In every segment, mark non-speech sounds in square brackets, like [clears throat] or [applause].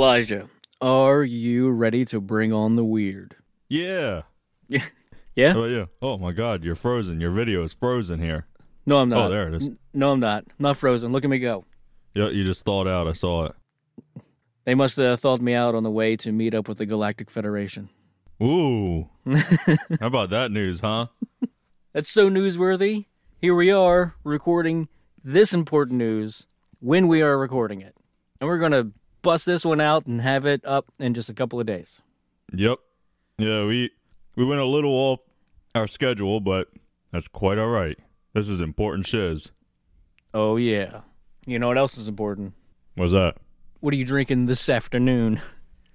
Elijah, are you ready to bring on the weird? Yeah. [laughs] Yeah. How Yeah? about you? Oh my God, you're frozen. Your video is frozen here. No, I'm not. Oh, there it is. N- No, I'm not. I'm not frozen. Look at me go. Yeah, you just thawed out. I saw it. They must have thawed me out on the way to meet up with the Galactic Federation. Ooh. [laughs] How about that news, huh? That's so newsworthy. Here we are recording this important news when we are recording it. And we're going to bust this one out and have it up in just a couple of days. Yep. Yeah, we we went a little off our schedule, but that's quite all right. This is important shiz. Oh, yeah. You know what else is important? What's that? What are you drinking this afternoon?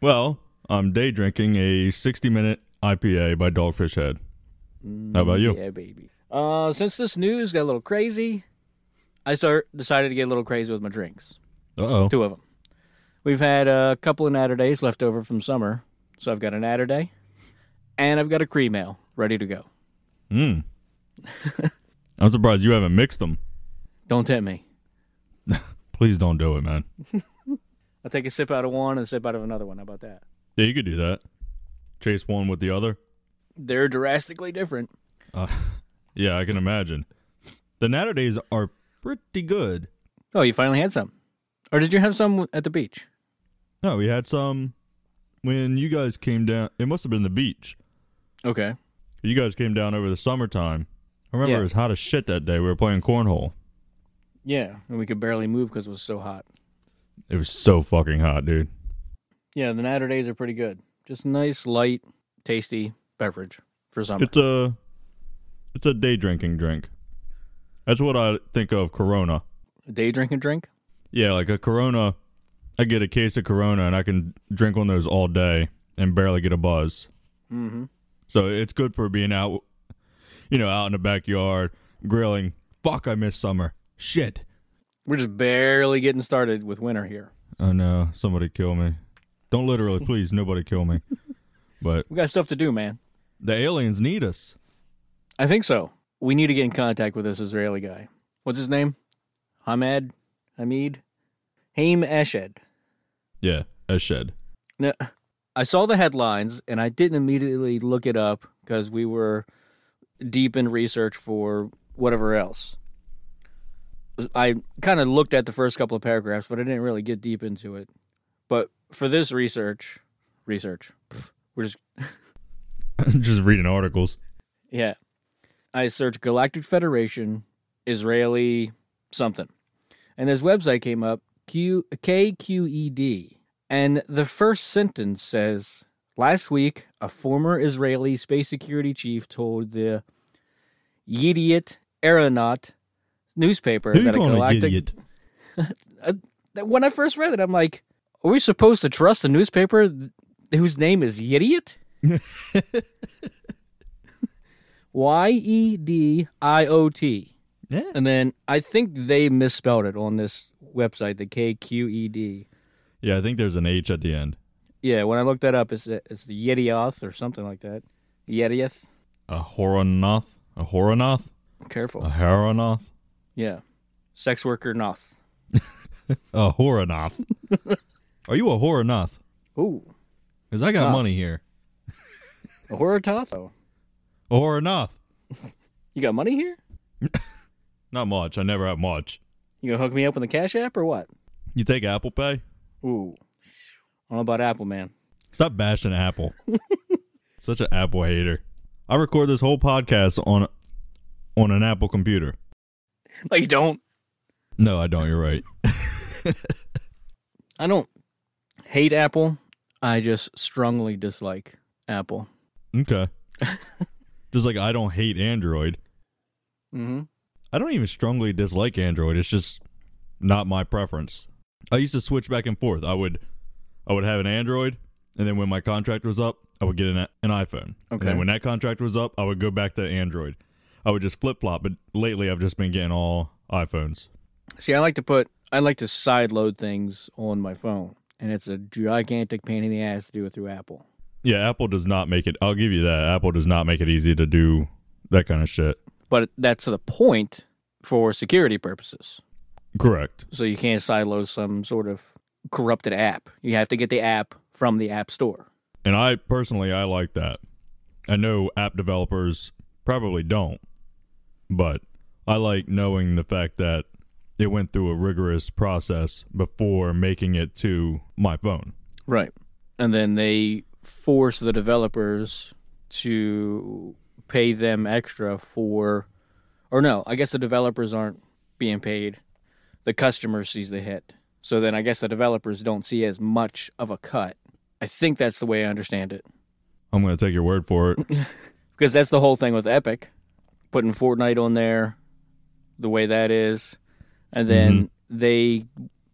Well, I'm day drinking a 60 minute IPA by Dogfish Head. How about you? Yeah, baby. Uh, since this news got a little crazy, I start decided to get a little crazy with my drinks. Uh oh. Two of them. We've had a couple of natter days left over from summer, so I've got a natter day, and I've got a cream ale ready to go. Hmm. [laughs] I'm surprised you haven't mixed them. Don't tempt me. [laughs] Please don't do it, man. [laughs] I'll take a sip out of one and a sip out of another one. How about that? Yeah, you could do that. Chase one with the other. They're drastically different. Uh, yeah, I can imagine. The Natter Days are pretty good. Oh, you finally had some, or did you have some at the beach? No, we had some when you guys came down. It must have been the beach. Okay. You guys came down over the summertime. I remember Yeah. it was hot as shit that day. We were playing cornhole. Yeah, and we could barely move because it was so hot. It was so fucking hot, dude. Yeah, the natter days are pretty good. Just nice, light, tasty beverage for summer. It's a it's a day drinking drink. That's what I think of Corona. day drinking drink. Yeah, like a Corona. I get a case of Corona and I can drink one of those all day and barely get a buzz. Mm-hmm. So it's good for being out, you know, out in the backyard grilling. Fuck, I miss summer. Shit. We're just barely getting started with winter here. Oh no, somebody kill me. Don't literally, [laughs] please, nobody kill me. But We got stuff to do, man. the aliens need us. I think so. We need to get in contact with this Israeli guy. What's his name? Hamed? Hamid? Haim Eshed. Yeah, a shed. Now, I saw the headlines and I didn't immediately look it up because we were deep in research for whatever else. I kind of looked at the first couple of paragraphs, but I didn't really get deep into it. But for this research, research, pff, we're just [laughs] Just reading articles. Yeah. I searched Galactic Federation, Israeli something. And this website came up, Q KQED. And the first sentence says Last week, a former Israeli space security chief told the Yediot Aharonot newspaper that a galactic. idiot? [laughs] Uh, when I first read it, I'm like, are we supposed to trust a newspaper whose name is Yediot? [laughs] Y E D I O T. Yeah. And then I think they misspelled it on this website, the K Q E D. Yeah, I think there's an H at the end. Yeah, when I looked that up, it's it's the Yedioth or something like that. Yedioth. A Horonoth? A Horonoth? Careful. A Horonoth? Yeah. Sex worker Noth. [laughs] A Horonoth. [laughs] Are you a Horonoth? Ooh. Because I got Noth. money here. A Horototh? Oh. [laughs] A Horonoth. You got money here? Not much. I never have much. You gonna hook me up with the Cash App or what? You take Apple Pay? Ooh, I don't know about Apple, man. Stop bashing Apple. [laughs] Such an Apple hater. I record this whole podcast on on an Apple computer. No, you don't. No, I don't. You're right. [laughs] I don't hate Apple. I just strongly dislike Apple. Okay. [laughs] Just like I don't hate Android. Mm-hmm. I don't even strongly dislike Android. It's just not my preference. I used to switch back and forth. I would I would have an Android and then when my contract was up, I would get an, an iPhone. And Okay. then when that contract was up, I would go back to Android. I would just flip-flop, but lately I've just been getting all iPhones. See, I like to put, I like to side load things on my phone, and it's a gigantic pain in the ass to do it through Apple. Yeah, Apple does not make it. I'll give you that. Apple does not make it easy to do that kind of shit. But that's the point for security purposes. Correct. So you can't silo some sort of corrupted app. You have to get the app from the App Store. And I personally I like that. I know app developers probably don't, but I like knowing the fact that it went through a rigorous process before making it to my phone. Right. And then they force the developers to pay them extra for, or no, I guess the developers aren't being paid. The customer sees the hit. So then I guess the developers don't see as much of a cut. I think that's the way I understand it. I'm going to take your word for it. [laughs] [laughs] Because that's the whole thing with Epic. Putting Fortnite on there the way that is. And then mm-hmm. they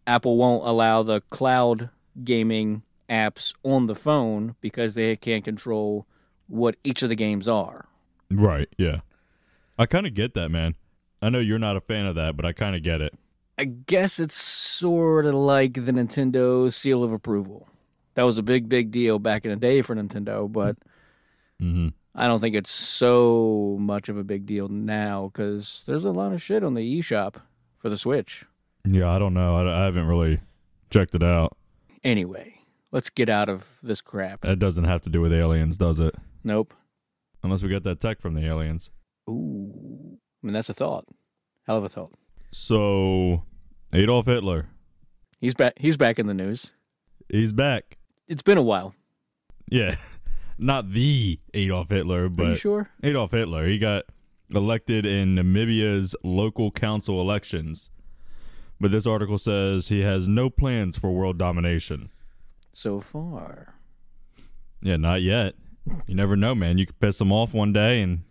Apple won't allow the cloud gaming apps on the phone because they can't control what each of the games are. Right, yeah. I kind of get that, man. I know you're not a fan of that, but I kind of get it. I guess it's sort of like the Nintendo seal of approval. That was a big, big deal back in the day for Nintendo, but Mhm. I don't think it's so much of a big deal now because there's a lot of shit on the eShop for the Switch. Yeah, I don't know. I, I haven't really checked it out. Anyway, let's get out of this crap. That doesn't have to do with aliens, does it? Nope. Unless we got that tech from the aliens. Ooh. I mean, that's a thought. Hell of a thought. So, Adolf Hitler, He's back. He's back in the news. he's back. It's been a while. Yeah, [laughs] not the Adolf Hitler, Are you but sure? Adolf Hitler. He got elected in Namibia's local council elections. But this article says he has no plans for world domination. So far. Yeah, not yet. You never know, man. You could piss him off one day and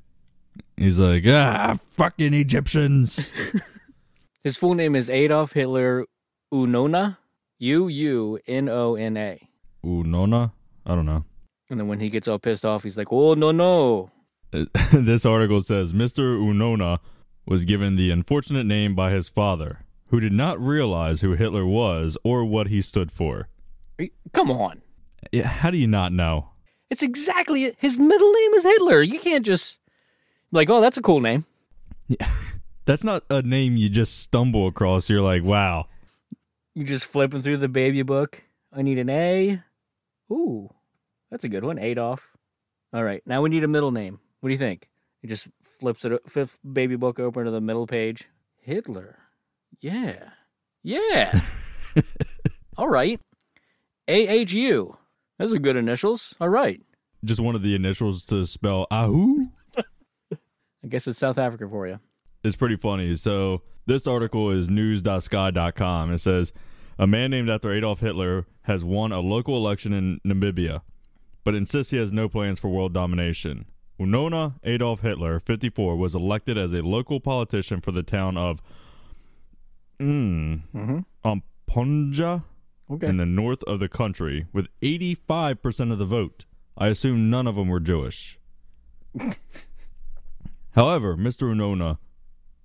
he's like, ah, fucking Egyptians. [laughs] His full name is Adolf Hitler Uunona. U U N O N A. Ooh, Nona? I don't know. And then when he gets all pissed off, he's like, "Oh no no!" [laughs] this article says Mr. Uunona was given the unfortunate name by his father, who did not realize who Hitler was or what he stood for. Come on, Yeah, how do you not know? It's exactly it. his middle name is Hitler. You can't just like, "Oh, that's a cool name." Yeah. [laughs] That's not a name you just stumble across. You're like, wow. You just flipping through the baby book. I need an A. Ooh, that's a good one, Adolf. All right, now we need a middle name. What do you think? He just flips it, fifth baby book open to the middle page. Hitler. Yeah, yeah. [laughs] All right. A H U. Those are good initials. All right. Just one of the initials to spell Ahu. [laughs] I guess it's South Africa for you. It's pretty funny. So this article is news.sky.com. It says a man named after Adolf Hitler has won a local election in Namibia, but insists he has no plans for world domination. Uunona Adolf Hitler, 54, was elected as a local politician for the town of mm, Mm-hmm. Ompundja Okay. in the north of the country with 85% of the vote. I assume none of them were Jewish. [laughs] However, Mr. Uunona,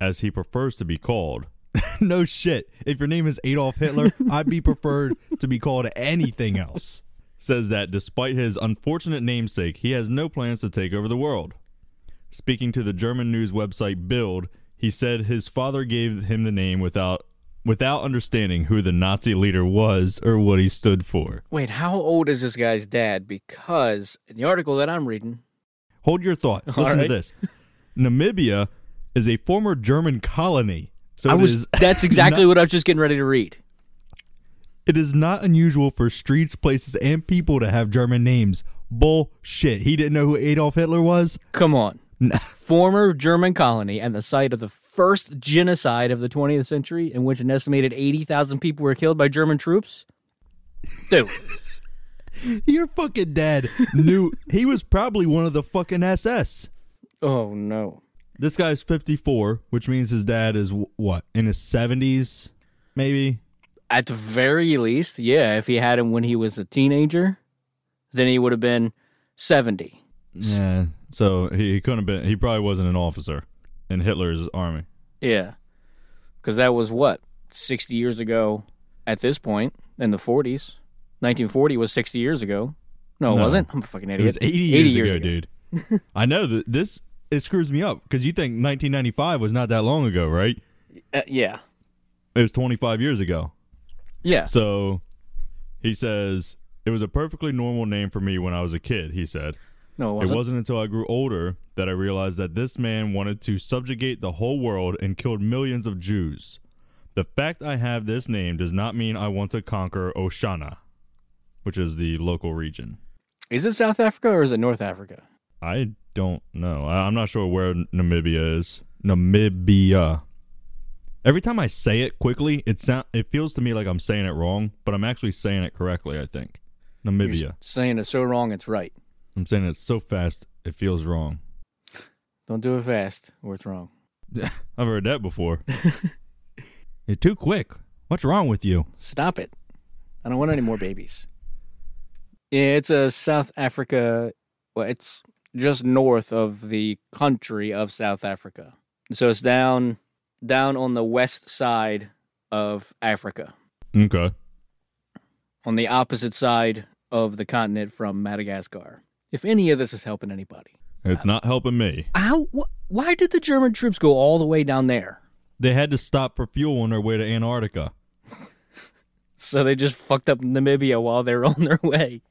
as he prefers to be called, [laughs] no shit. If your name is Adolf Hitler, [laughs] I'd be preferred to be called anything else. Says that despite his unfortunate namesake, he has no plans to take over the world. Speaking to the German news website Bild, he said his father gave him the name without without understanding who the Nazi leader was or what he stood for. Wait, how old is this guy's dad? Because in the article that I'm reading, Hold your thought. [laughs] Listen right. to this. Namibia is a former German colony. So I was is [laughs] that's exactly not- [laughs] what I was just getting ready to read. It is not unusual for streets, places, and people to have German names. Bullshit. He didn't know who Adolf Hitler was? Come on. Former German colony and the site of the first genocide of the 20th century, in which an estimated 80,000 people were killed by German troops. Dude, [laughs] Your fucking dad knew he was probably one of the fucking SS. oh no. This guy's 54, which means his dad is what, in his 70s, maybe? At the very least, yeah, if he had him when he was a teenager, then he would have been 70. Yeah. So he, he couldn't have been, he probably wasn't an officer in Hitler's army. Yeah. Because that was what? 60 years ago at this point in the 40s. 1940 was 60 years ago. No, it No. wasn't. I'm a fucking idiot. It was 80 years, ago, dude. [laughs] I know that this, it screws me up because you think 1995 was not that long ago, right? Uh, yeah. It was 25 years ago. Yeah. So he says, it was a perfectly normal name for me when I was a kid, he said. No, it It wasn't. wasn't until I grew older that I realized that this man wanted to subjugate the whole world and killed millions of Jews. The fact I have this name does not mean I want to conquer Oshana, which is the local region. Is it South Africa or is it North Africa? I don't know. I- I'm not sure where Namibia is. Namibia. Every time I say it quickly, it sound it feels to me like I'm saying it wrong, but I'm actually saying it correctly. I think You're Namibia. saying it so wrong it's right. I'm saying it so fast it feels wrong. Don't do it fast or it's wrong. [laughs] I've heard that before. [laughs] You're too quick. What's wrong with you? Stop it. I don't want any more babies. Yeah, it's a South Africa. Well, it's just north of the country of South Africa. So it's down down on the west side of Africa, Okay. on the opposite side of the continent from Madagascar. If any of this is helping anybody. It's not helping me. How wh- why did the German troops go all the way down there? They had to stop for fuel on their way to Antarctica. [laughs] So they just fucked up Namibia while they were on their way.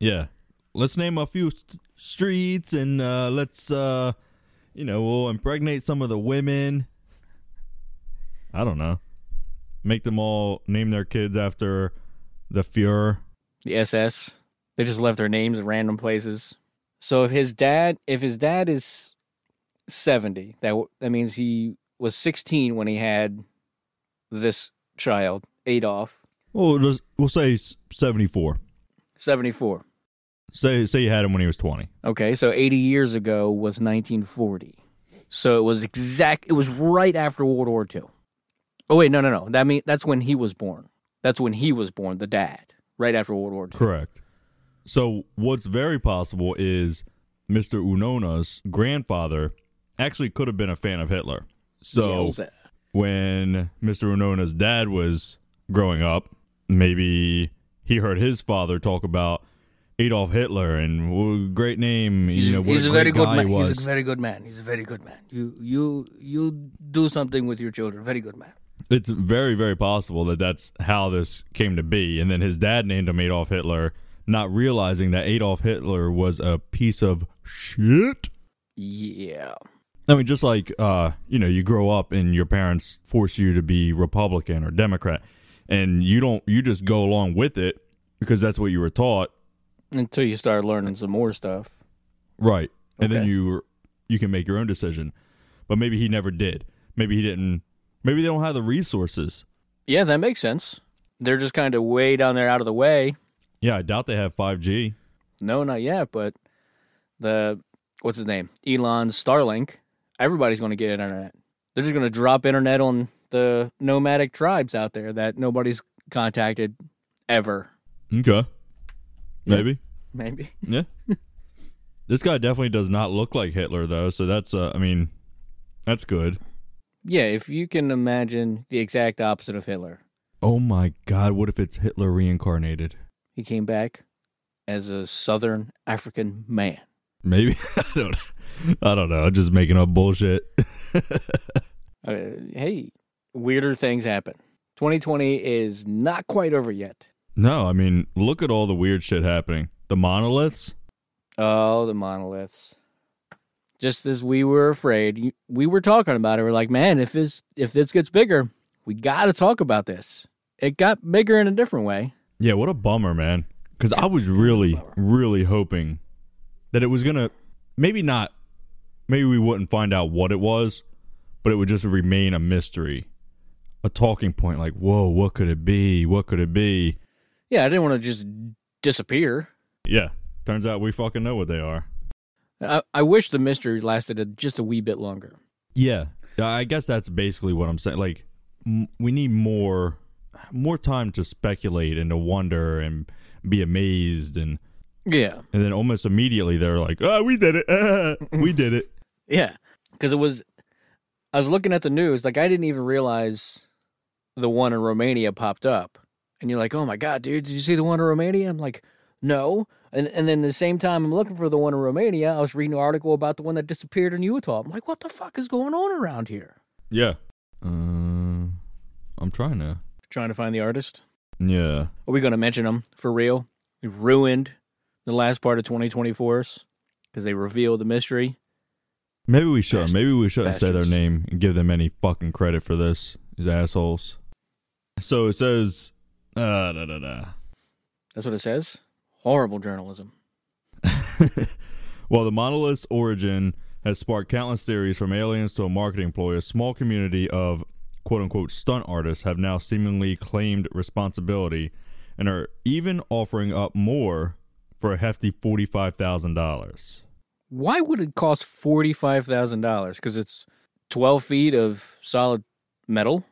Yeah. Let's name a few st- streets and uh, let's, uh, you know, we'll impregnate some of the women. I don't know. Make them all name their kids after the Fuhrer. the SS. They just left their names in random places. So if his dad, if his dad is seventy, that that means he was sixteen when he had this child, Adolf. Well, we'll, say 74. Seventy-four. Say, say you had him when he was 20. Okay, so eighty years ago was nineteen forty. So it was exact. It was right after World War II. Oh wait, no, no, no. That mean that's when he was born. That's when he was born. The dad, right after World War II. Correct. So what's very possible is Mr. Uunona's grandfather actually could have been a fan of Hitler. So when Mr. Uunona's dad was growing up, maybe he heard his father talk about Adolf Hitler and great name, He's, you know, he's a, very good man. he. He's a very good man. He's a very good man. You you you do something with your children. Very good man. it's very, very possible that that's how this came to be. And then his dad named him Adolf Hitler, not realizing that Adolf Hitler was a piece of shit. Yeah. I mean, just like uh, you know, you grow up and your parents force you to be Republican or Democrat, and you don't, you just go along with it because that's what you were taught, Until you start learning some more stuff. right? And then you you can make your own decision. But maybe he never did. Maybe he didn't. Maybe they don't have the resources. Yeah, that makes sense. They're just kind of way down there out of the way. Yeah, I doubt they have five G. No, not yet, but the what's his name? Elon Starlink. Everybody's going to get internet. They're just going to drop internet on the nomadic tribes out there that nobody's contacted ever. Okay, Yeah. maybe. Maybe. [laughs] Yeah. this guy definitely does not look like Hitler, though. So that's, uh, I mean, that's good. Yeah, if you can imagine the exact opposite of Hitler. Oh my God! What if it's Hitler reincarnated? He came back as a Southern African man. Maybe [laughs] I don't. I don't know. I'm just making up bullshit. [laughs] Uh, hey, weirder things happen. 2020 is not quite over yet. no, I mean, look at all the weird shit happening. The monoliths. Oh, the monoliths. just as we were afraid, we were talking about it. We're like, man, if this if this gets bigger, we got to talk about this. It got bigger in a different way. Yeah, what a bummer, man. Because I was really, really hoping that it was gonna maybe not, maybe we wouldn't find out what it was, but it would just remain a mystery, a talking point. Like, whoa, what could it be? What could it be? Yeah, I didn't want to just disappear. Yeah, turns out we fucking know what they are. I, I wish the mystery lasted a, just a wee bit longer. Yeah, I guess that's basically what I'm saying. Like, m- we need more, more time to speculate and to wonder and be amazed and Yeah, and then almost immediately they're like, "Oh, we did it! [laughs] We did it!" [laughs] yeah, because it was. I was looking at the news, like I didn't even realize the one in Romania popped up, and you're like, "Oh my god, dude, did you see the one in Romania?" I'm like, "No," and and then the same time I'm looking for the one in Romania, I was reading an article about the one that disappeared in Utah. I'm like, "What the fuck is going on around here?" Yeah. Uh, I'm trying to. Trying to find the artist. Yeah. Are we going to mention them for real? We ruined the last part of 2024 because they revealed the mystery. Maybe we should. Maybe we shouldn't say their name and give them any fucking credit for this. These assholes. So it says, uh, da da da. That's what it says. Horrible journalism. [laughs] While the monolith's origin has sparked countless theories from aliens to a marketing ploy, a small community of quote unquote stunt artists have now seemingly claimed responsibility and are even offering up more for a hefty $45,000. Why would it cost forty-five thousand dollars? Because it's twelve feet of solid metal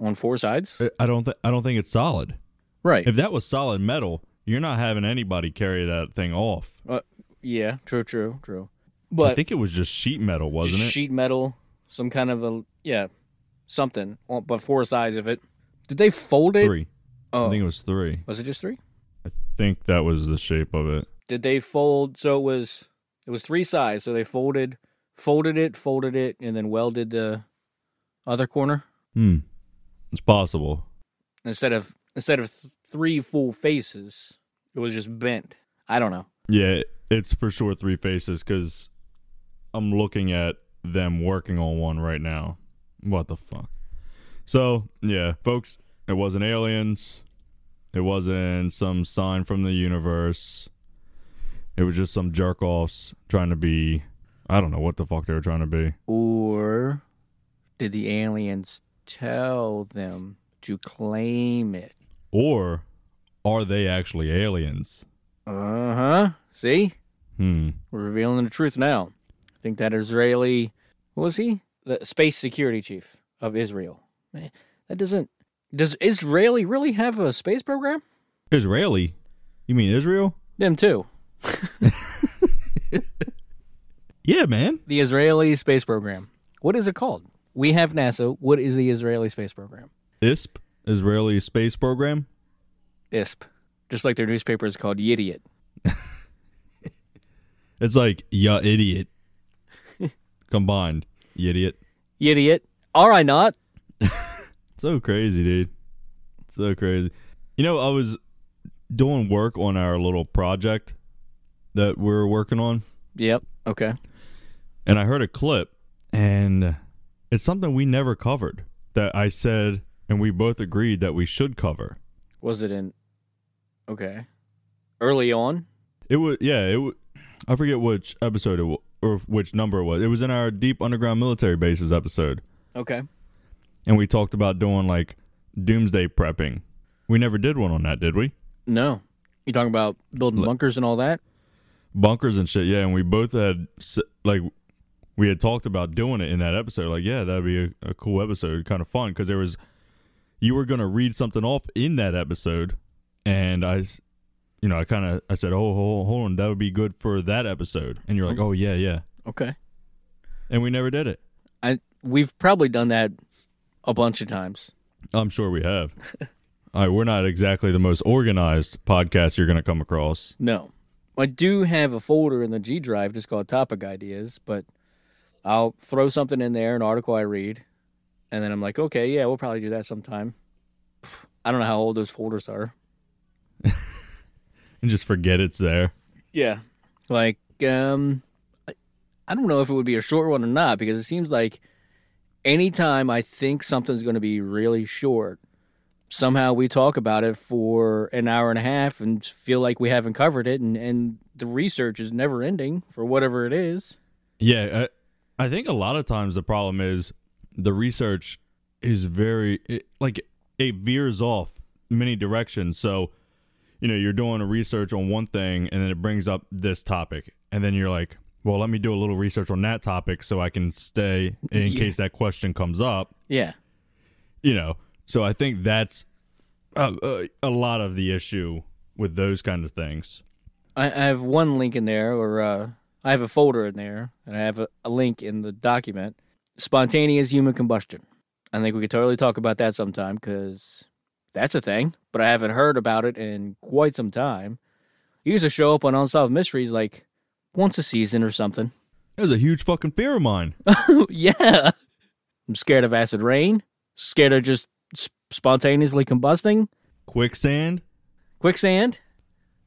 on four sides. I- don't think I don't think it's solid. Right. If that was solid metal, you're not having anybody carry that thing off. Uh, yeah. True. True. True. But I think it was just sheet metal, wasn't just it? sheet metal, some kind of a yeah, something. But four sides of it. Did they fold it? Three. Oh, I think it was three. was it just three? I think that was the shape of it. did they fold so it was it was three sides so they folded folded it folded it and then welded the other corner Hmm. It's possible. instead of instead of th- three full faces it was just bent i don't know Yeah, it's for sure three faces because I'm looking at them working on one right now. What the fuck? So, yeah, folks, it wasn't aliens. It wasn't some sign from the universe. It was just some jerk offs trying to be. I don't know what the fuck they were trying to be. or did the aliens tell them to claim it Or are they actually aliens? uh-huh see Hmm. we're revealing the truth now i think that israeli what was he the space security chief of israel Man, that doesn't does israeli really have a space program Israeli? You mean Israel? Them too. [laughs] Yeah, man. The Israeli space program. What is it called? We have NASA. What is the Israeli space program? ISP, Israeli Space Program. ISP. Just like their newspaper is called Yidiot. [laughs] It's like, ya idiot. [laughs] Combined. You idiot. Yidiot. Are I not? [laughs] So crazy, dude. So crazy. You know, I was doing work on our little project that we're working on, Yep. Okay. and I heard a clip, and it's something we never covered that I said, and we both agreed that we should cover. Was it in? Okay. Early on. It was, yeah, it was, I forget which episode it was, or which number it was. It was in our Deep Underground Military Bases episode. Okay. and we talked about doing like doomsday prepping. We never did one on that, did we? No. You talking about building bunkers and all that? Bunkers and shit, yeah. And we both had like we had talked about doing it in that episode. Like, yeah, that'd be a, a cool episode, kind of fun because there was you were gonna read something off in that episode, and I, you know, I kind of I said, oh, hold, hold on, that would be good for that episode, and you're like, mm. oh yeah, yeah, Okay. and we never did it. I we've probably done that a bunch of times. I'm sure we have. [laughs] All right, we're not exactly the most organized podcast you're gonna come across. No. I do have a folder in the G drive just called Topic Ideas, but I'll throw something in there, an article I read, and then I'm like, okay, yeah, we'll probably do that sometime. I don't know how old those folders are. [laughs] and just forget it's there. Yeah. Like, um, I, I don't know if it would be a short one or not because it seems like anytime I think something's going to be really short, somehow we talk about it for an hour and a half and feel like we haven't covered it, and, and the research is never ending for whatever it is. Yeah, I, I think a lot of times the problem is the research is very it, like it veers off many directions. So, you know, you're doing a research on one thing and then it brings up this topic, and then you're like, well, let me do a little research on that topic so I can stay in Yeah. case that question comes up. Yeah. You know, so I think that's uh, uh, a lot of the issue with those kind of things. I, I have one link in there, or uh, I have a folder in there, and I have a, a link in the document. Spontaneous human combustion. I think we could totally talk about that sometime because that's a thing, but I haven't heard about it in quite some time. It used to show up on Unsolved Mysteries like once a season or something. That was a huge fucking fear of mine. [laughs] yeah. I'm scared of acid rain, scared of just s- spontaneously combusting, Quicksand. quicksand.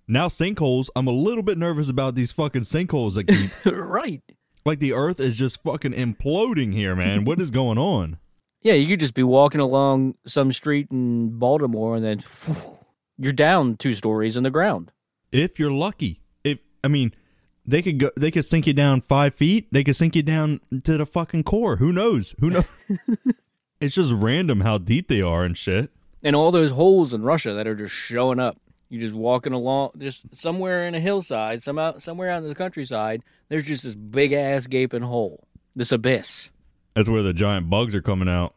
Now sinkholes. I'm a little bit nervous about these fucking sinkholes that keep [laughs] right. like the earth is just fucking imploding here, man. what is going on? Yeah, you could just be walking along some street in Baltimore and then [laughs] you're down two stories in the ground. If you're lucky. If I mean, they could go they could sink you down five feet, they could sink you down to the fucking core. Who knows? Who knows? [laughs] it's just random how deep they are and shit. And all those holes in Russia that are just showing up. You're just walking along, just somewhere in a hillside, some out, somewhere out in the countryside. There's just this big ass gaping hole, this abyss. That's where the giant bugs are coming out.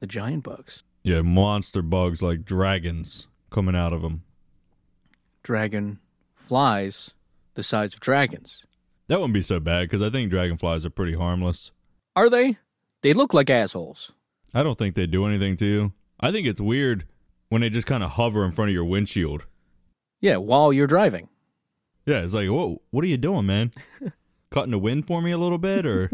The giant bugs, Yeah, monster bugs like dragons coming out of them. dragon flies, the size of dragons. That wouldn't be so bad because I think dragonflies are pretty harmless. Are they? They look like assholes. I don't think they do anything to you. I think it's weird when they just kind of hover in front of your windshield. Yeah, while you're driving. Yeah, it's like, whoa, what are you doing, man? [laughs] Cutting the wind for me a little bit, or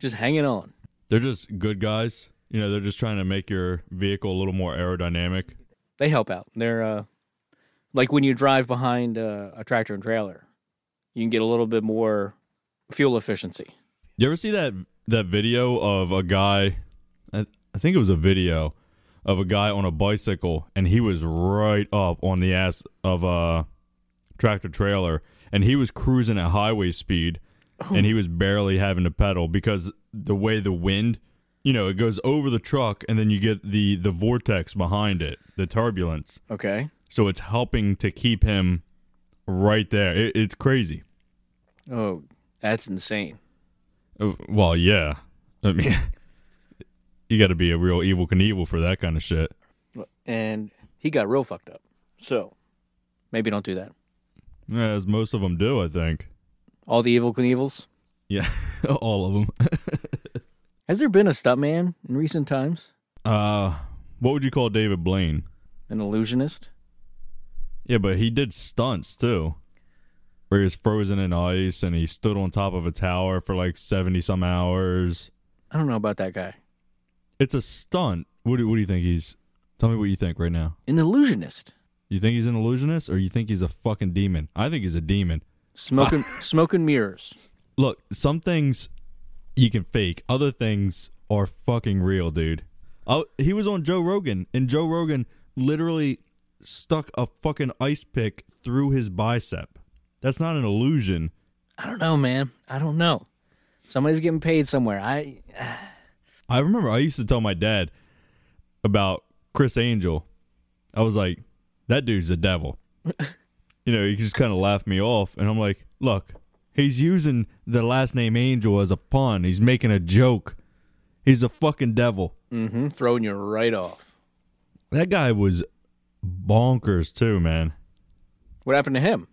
Just hanging on. they're just good guys. You know, they're just trying to make your vehicle a little more aerodynamic. They help out. They're uh, like when you drive behind uh, a tractor and trailer, you can get a little bit more fuel efficiency. You ever see that that video of a guy? I, I think it was a video of a guy on a bicycle, and he was right up on the ass of a tractor trailer, and he was cruising at highway speed, and he was barely having to pedal because the way the wind, you know, it goes over the truck, and then you get the the vortex behind it, the turbulence. Okay. So it's helping to keep him right there. It, it's crazy. Oh, that's insane. Uh, Well, yeah. I mean, [laughs] you got to be a real Evel Knievel for that kind of shit. And he got real fucked up. So maybe don't do that. Yeah, as most of them do, I think. All the Evel Knievels. Yeah, [laughs] all of them. [laughs] Has there been a stuntman in recent times? Uh, what would you call David Blaine? An illusionist? Yeah, but he did stunts too, where he was frozen in ice and he stood on top of a tower for like seventy some hours. I don't know about that guy. It's a stunt. What do, what do you think he's? Tell me what you think right now. An illusionist. You think he's an illusionist, or you think he's a fucking demon? I think he's a demon. Smoking [laughs] smoking mirrors. Look, some things you can fake. Other things are fucking real, dude. Oh, he was on Joe Rogan, and Joe Rogan literally stuck a fucking ice pick through his bicep. That's not an illusion. I don't know, man. I don't know. Somebody's getting paid somewhere. I I remember I used to tell my dad about Criss Angel. I was like, that dude's a devil. [laughs] you know, he just kind of laughed me off, and I'm like, look, he's using the last name Angel as a pun. He's making a joke. He's a fucking devil. mm-hmm, throwing you right off. That guy was bonkers too, man. What happened to him?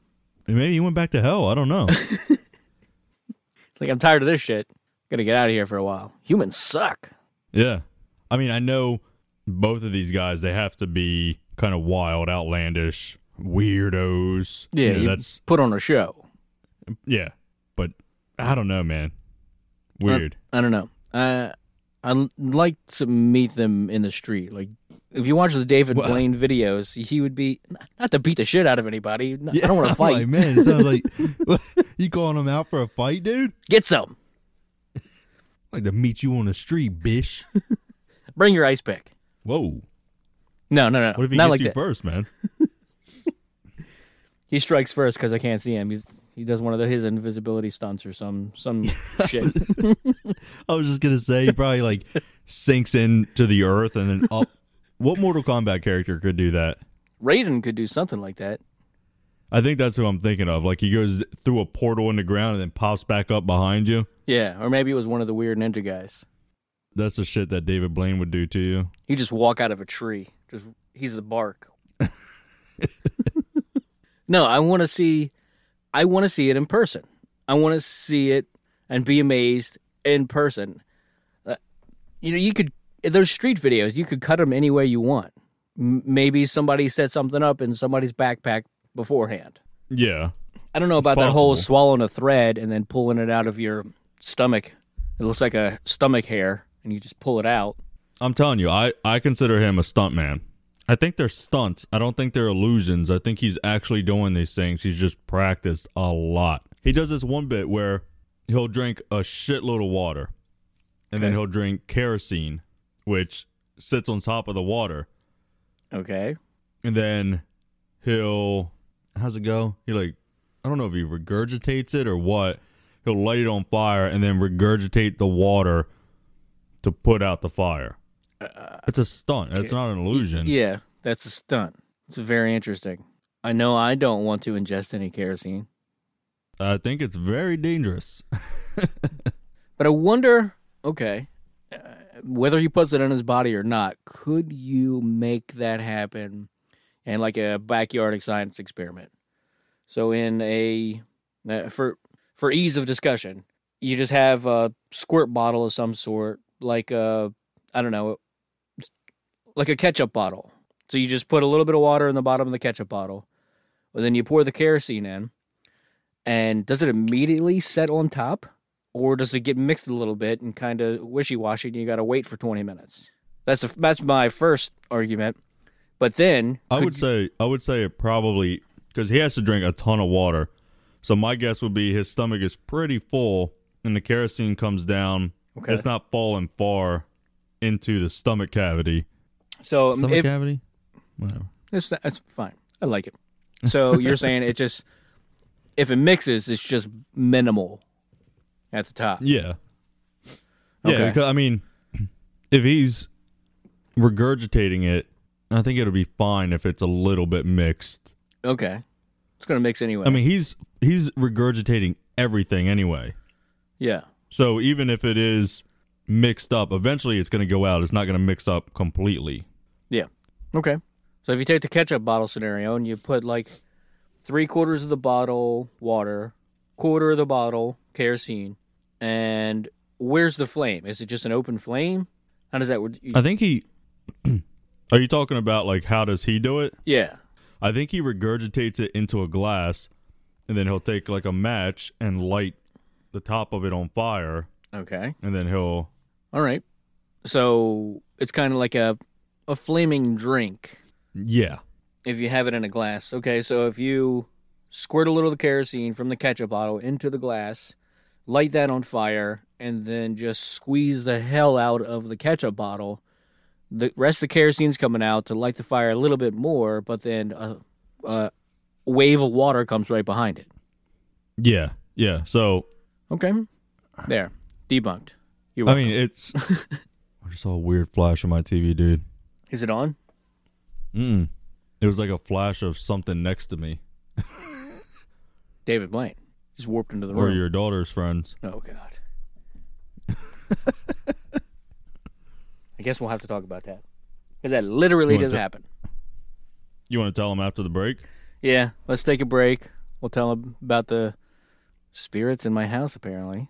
Maybe he went back to hell. I don't know. [laughs] It's like I'm tired of this shit. Gotta get out of here for a while. Humans suck. yeah. I mean, I know both of these guys, they have to be kind of wild, outlandish, weirdos. Yeah, You know, that's put on a show. yeah. But I don't know, man. Weird. I don't know. Uh, I'd like to meet them in the street. Like, if you watch the David Well- [laughs] Blaine videos, he would be not to beat the shit out of anybody. I don't want to fight. Like, man, it sounds like [laughs] [laughs] you calling him out for a fight, dude. Get some. like to meet you on the street, bish. Bring your ice pick. Whoa. No, no, no, What if he not gets like you that. first, man? He strikes first because I can't see him. He's he does one of the, his invisibility stunts or some some [laughs] shit. I was just gonna say he probably like sinks into the earth and then up. What Mortal Kombat character could do that? Raiden could do something like that. I think that's who I'm thinking of. Like he goes through a portal in the ground and then pops back up behind you. Yeah, or maybe it was one of the weird ninja guys. That's the shit that David Blaine would do to you. He just walk out of a tree. Just he's the bark. [laughs] no, I want to see. I want to see it in person. I want to see it and be amazed in person. Uh, you know, you could those street videos. You could cut them any way you want. M- maybe somebody set something up in somebody's backpack beforehand. Yeah. I don't know about that whole swallowing a thread and then pulling it out of your stomach. It looks like a stomach hair, and you just pull it out. I'm telling you, I, I consider him a stunt man. I think they're stunts. I don't think they're illusions. I think he's actually doing these things. He's just practiced a lot. He does this one bit where he'll drink a shitload of water and then he'll drink kerosene, which sits on top of the water. Okay. And then he'll, how's it go? He like, I don't know if he regurgitates it or what. He'll light it on fire and then regurgitate the water to put out the fire. It's a stunt. It's not an illusion. Yeah, that's a stunt. It's very interesting. I know I don't want to ingest any kerosene, I think it's very dangerous. [laughs] but I wonder. Okay, uh, whether he puts it in his body or not, could you make that happen in like a backyard science experiment? So in a uh, for for ease of discussion, you just have a squirt bottle of some sort, like a I don't know, like a ketchup bottle. So you just put a little bit of water in the bottom of the ketchup bottle, and then you pour the kerosene in. And does it immediately set on top, or does it get mixed a little bit and kind of wishy washy, and you got to wait for twenty minutes? That's the, that's my first argument. But then I would say I would say it probably because he has to drink a ton of water. So my guess would be his stomach is pretty full, and the kerosene comes down. Okay. It's not falling far into the stomach cavity. So Stomach if, cavity. Whatever. It's, that's fine. I like it. So you're [laughs] saying it just if it mixes, it's just minimal at the top. Yeah. Yeah. Okay. Because, I mean, if he's regurgitating it, I think it'll be fine if it's a little bit mixed. Okay, it's gonna mix anyway. I mean, he's he's regurgitating everything anyway. yeah. So even if it is mixed up, eventually it's going to go out. It's not going to mix up completely. Yeah. Okay. So if you take the ketchup bottle scenario and you put like three quarters of the bottle water, quarter of the bottle kerosene, and where's the flame? Is it just an open flame? How does that work? I think he. [clears throat] Are you talking about like how does he do it? Yeah. I think he regurgitates it into a glass, and then he'll take like a match and light the top of it on fire, Okay. and then he'll. All right. So it's kind of like a a flaming drink Yeah. if you have it in a glass. Okay, so if you squirt a little of the kerosene from the ketchup bottle into the glass, light that on fire, and then just squeeze the hell out of the ketchup bottle, the rest of the kerosene's coming out to light the fire a little bit more, but then a, a wave of water comes right behind it. Yeah. Yeah. So Okay, there, debunked. I mean, it's. [laughs] I just saw a weird flash on my TV, dude. is it on? Mm. It was like a flash of something next to me, David Blaine just warped into the room. or your daughter's friends. Oh God. [laughs] I guess we'll have to talk about that because that literally want just happened. You want to tell them after the break? Yeah, let's take a break. We'll tell them about the spirits in my house, apparently,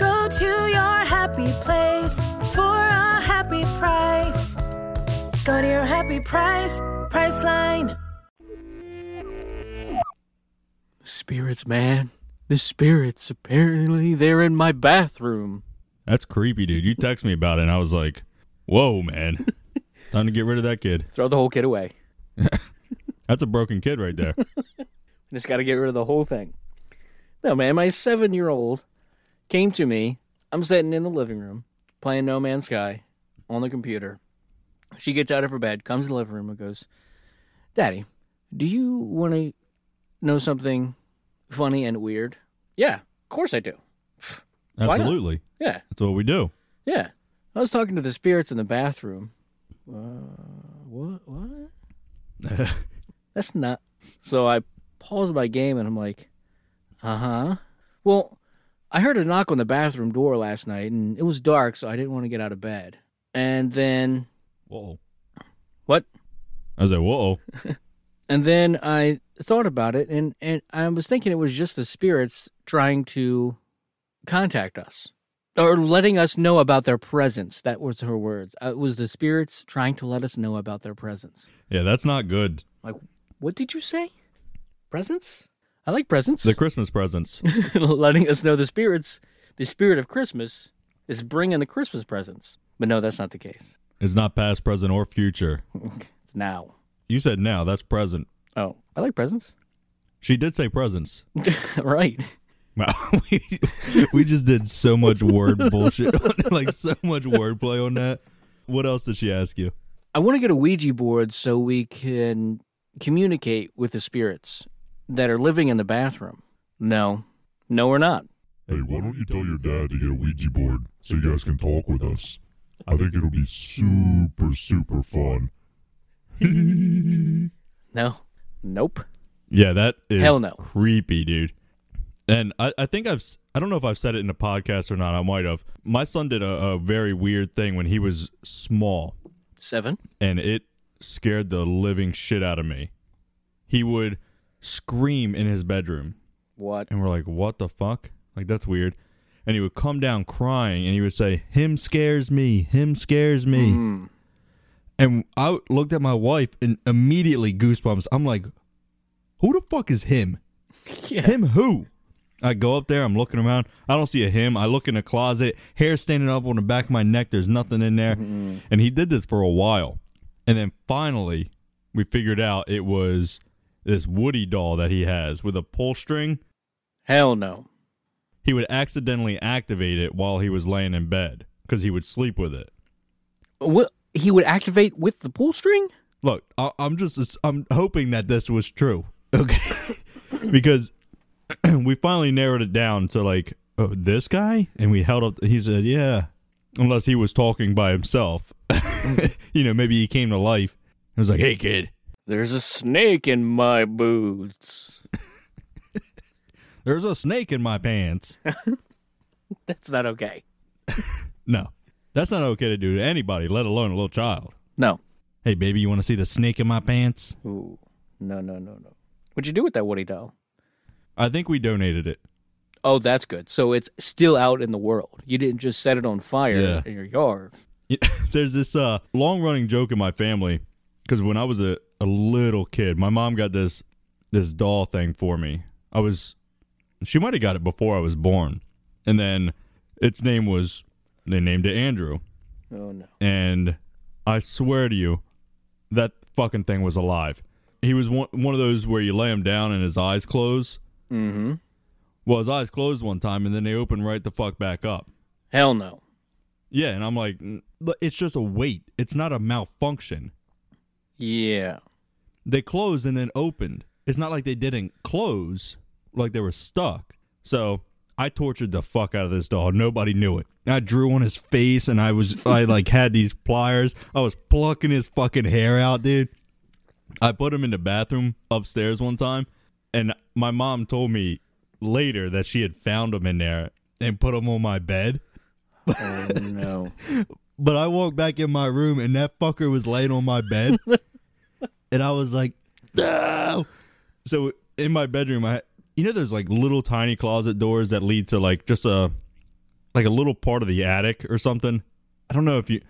Go to your happy place for a happy price. Go to your happy price, Priceline. Spirits, man. The spirits. Apparently, they're in my bathroom. That's creepy, dude. You text me about it, and I was like, "Whoa, man, [laughs] time to get rid of that kid." Throw the whole kid away. [laughs] That's a broken kid right there. [laughs] Just got to get rid of the whole thing. No, man, my seven year old came to me. I'm sitting in the living room playing No Man's Sky on the computer. She gets out of her bed, comes in the living room, and goes, Daddy, do you want to know something funny and weird? Yeah, of course I do. Absolutely, Yeah, that's what we do. yeah. I was talking to the spirits in the bathroom. Uh, what? What? [laughs] That's not. So I pause my game and I'm like, uh huh. Well, I heard a knock on the bathroom door last night and it was dark, so I didn't want to get out of bed. And then, Whoa. what? I was like, "Whoa." [laughs] And then I thought about it and, and I was thinking it was just the spirits trying to contact us or letting us know about their presence. That was her words. Uh, It was the spirits trying to let us know about their presence. Yeah, that's not good. Like, what did you say? Presents? I like presents. The Christmas presents. [laughs] letting us know the spirits, the spirit of Christmas, is bringing the Christmas presents. But no, that's not the case. It's not past, present, or future. [laughs] It's now. You said now. That's present. Oh, I like presents. She did say presents. [laughs] right. Wow, we, we just did so much word bullshit, like so much wordplay on that. What else did she ask you? I want to get a Ouija board so we can communicate with the spirits that are living in the bathroom. No. No, we're not. Hey, why don't you tell your dad to get a Ouija board so you guys can talk with us? I think it'll be super, super fun. [laughs] No. Nope. Yeah, that is Hell no. creepy, dude. And I, I think I've I don't know if I've said it in a podcast or not. I might have. My son did a, a very weird thing when he was small, Seven. and it scared the living shit out of me. He would scream in his bedroom, What? and we're like, "What the fuck?" Like that's weird. And he would come down crying, and he would say, "Him scares me. Him scares me." Hmm. And I looked at my wife, and immediately goosebumps. I'm like, "Who the fuck is him?" [laughs] Yeah. Him who? I go up there, I'm looking around. I don't see a him. I look in the closet, hair standing up on the back of my neck. There's nothing in there. And he did this for a while. And then finally, we figured out it was this Woody doll that he has with a pull string. Hell no. He would accidentally activate it while he was laying in bed because he would sleep with it. What? He would activate with the pull string? Look, I, I'm just I'm hoping that this was true. Okay, [laughs] because [clears throat] we finally narrowed it down to like oh, this guy, and we held up. He said, "Yeah," unless he was talking by himself. [laughs] you know, maybe he came to life. He was like, "Hey, kid, There's a snake in my boots. [laughs] there's a snake in my pants." [laughs] That's not okay. [laughs] no, that's not okay to do to anybody, let alone a little child. No. Hey, baby, you want to see the snake in my pants? Ooh. No, no, no, no. What'd you do with that Woody doll? I think we donated it. Oh, that's good. So it's still out in the world. You didn't just set it on fire Yeah. in your yard. there's this uh long running joke in my family because when I was a, a little kid, my mom got this this doll thing for me. I was she might have got it before I was born, and then its name was they named it Andrew, Oh no. and I swear to you, that fucking thing was alive. He was one one of those where you lay him down and his eyes close. Mm-hmm. Well, his eyes closed one time, and then they open right the fuck back up. Hell no. Yeah, and I'm like, it's just a weight. It's not a malfunction. Yeah. They closed and then opened. It's not like they didn't close, like they were stuck. So I tortured the fuck out of this dog. Nobody knew it. I drew on his face and I was I like [laughs] had these pliers. I was plucking his fucking hair out, dude. I put him in the bathroom upstairs one time, and my mom told me later that she had found him in there and put him on my bed. Oh no. [laughs] But I walked back in my room and that fucker was laying on my bed, [laughs] and I was like, no. So in my bedroom, I you know there's like little tiny closet doors that lead to like just a like a little part of the attic or something. I don't know if you.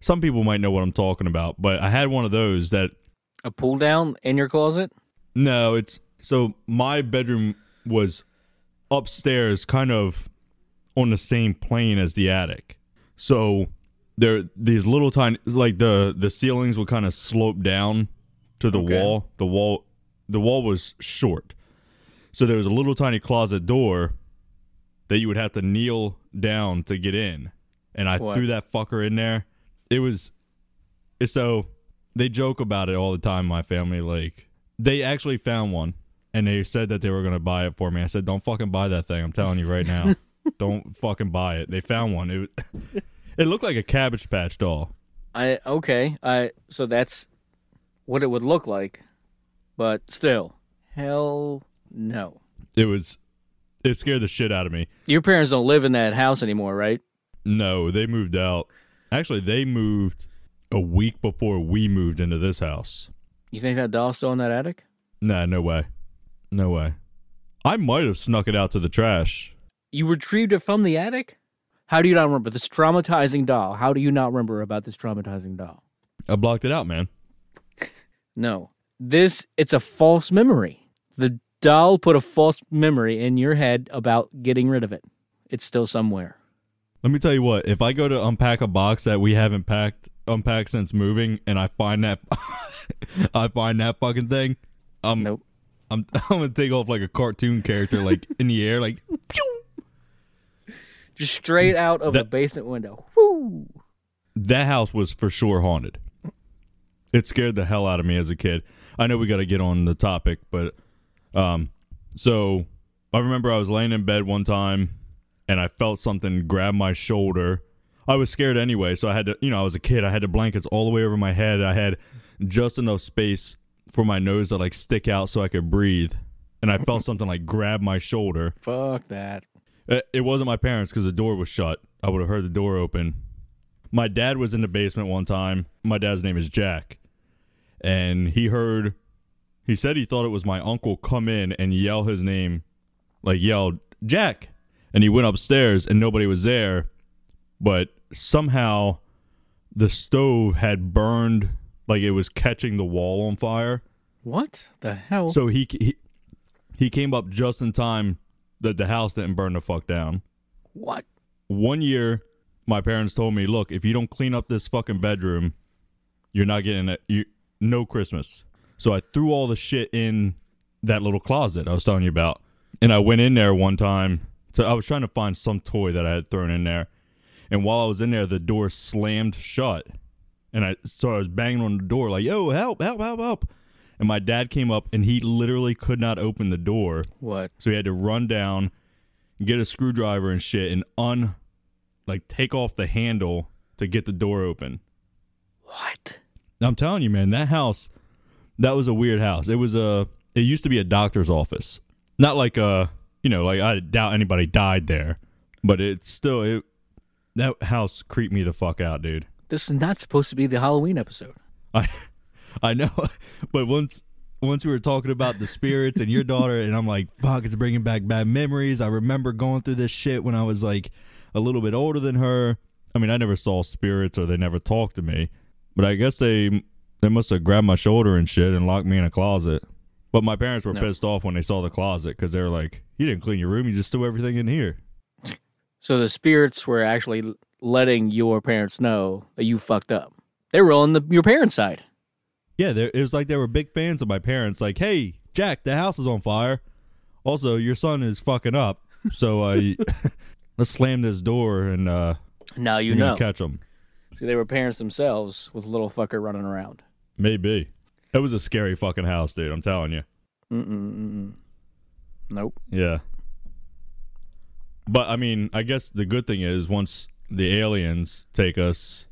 Some people might know what I'm talking about, but I had one of those that A pull down in your closet? No, it's so my bedroom was upstairs, kind of on the same plane as the attic. So there, these little tiny, like the the ceilings would kind of slope down to the Okay. wall. The wall, the wall was short, so there was a little tiny closet door that you would have to kneel down to get in. And I What? threw that fucker in there. It was so they joke about it all the time my family like they actually found one and they said that they were going to buy it for me i said don't fucking buy that thing i'm telling you right now [laughs] don't fucking buy it they found one it was- [laughs] it looked like a cabbage patch doll I okay. I so that's what it would look like. But still, hell no. it was it scared the shit out of me Your parents don't live in that house anymore, right? no they moved out actually they moved a week before we moved into this house You think that doll's still in that attic? nah no way no way i might have snuck it out to the trash You retrieved it from the attic? How do you not remember this traumatizing doll? How do you not remember about this traumatizing doll? i blocked it out man No. This it's a false memory. The doll put a false memory in your head about getting rid of it. It's still somewhere. Let me tell you what. If I go to unpack a box that we haven't packed unpacked since moving, and I find that [laughs] I find that fucking thing, um, Nope. I'm [laughs] I'm gonna take off like a cartoon character, like in the air, like! [laughs] Just straight out of a That- basement window. Whoo! that house was for sure haunted. It scared the hell out of me as a kid. I know we got to get on the topic, but um, so I remember I was laying in bed one time and I felt something grab my shoulder. I was scared anyway, so I had to, you know, I was a kid. I had the blankets all the way over my head. I had just enough space for my nose to like stick out so I could breathe. And I felt something like grab my shoulder. Fuck that. It, it wasn't my parents because the door was shut. I would have heard the door open. My dad was in the basement one time. My dad's name is Jack. And he heard, he said he thought it was my uncle come in and yell his name, like yelled, Jack. And he went upstairs and nobody was there. But somehow the stove had burned, like it was catching the wall on fire. What the hell? So he, he, he came up just in time that the house didn't burn the fuck down what? one year my parents told me look if you don't clean up this fucking bedroom you're not getting it you no christmas so i threw all the shit in that little closet i was telling you about and i went in there one time so i was trying to find some toy that i had thrown in there and while i was in there the door slammed shut and i so i was banging on the door like yo help help help help and my dad came up and he literally could not open the door What? so he had to run down, get a screwdriver and shit, and un, like take off the handle to get the door open. What? I'm telling you, man, that house, that was a weird house. It was a, it used to be a doctor's office, not like a, you know, like I doubt anybody died there, but it's still it. That house creeped me the fuck out, dude. This is not supposed to be the Halloween episode. I, [laughs] I know, [laughs] but once once we were talking about the spirits and your daughter, and I'm like, fuck, it's bringing back bad memories. I remember going through this shit when I was like a little bit older than her. I mean, I never saw spirits or they never talked to me, but I guess they they must have grabbed my shoulder and shit and locked me in a closet. But my parents were No. pissed off when they saw the closet because they were like, "You didn't clean your room. You just threw everything in here." So the spirits were actually letting your parents know that you fucked up. They were on the your parents' side. Yeah, it was like they were big fans of my parents. Like, hey, Jack, the house is on fire. Also, your son is fucking up. So uh, [laughs] let's slam this door and uh, Now you know. catch them. They were parents themselves with a little fucker running around. Maybe. It was a scary fucking house, dude. I'm telling you. Mm-mm, mm-mm. Nope. Yeah. But I mean, I guess the good thing is once the aliens take us,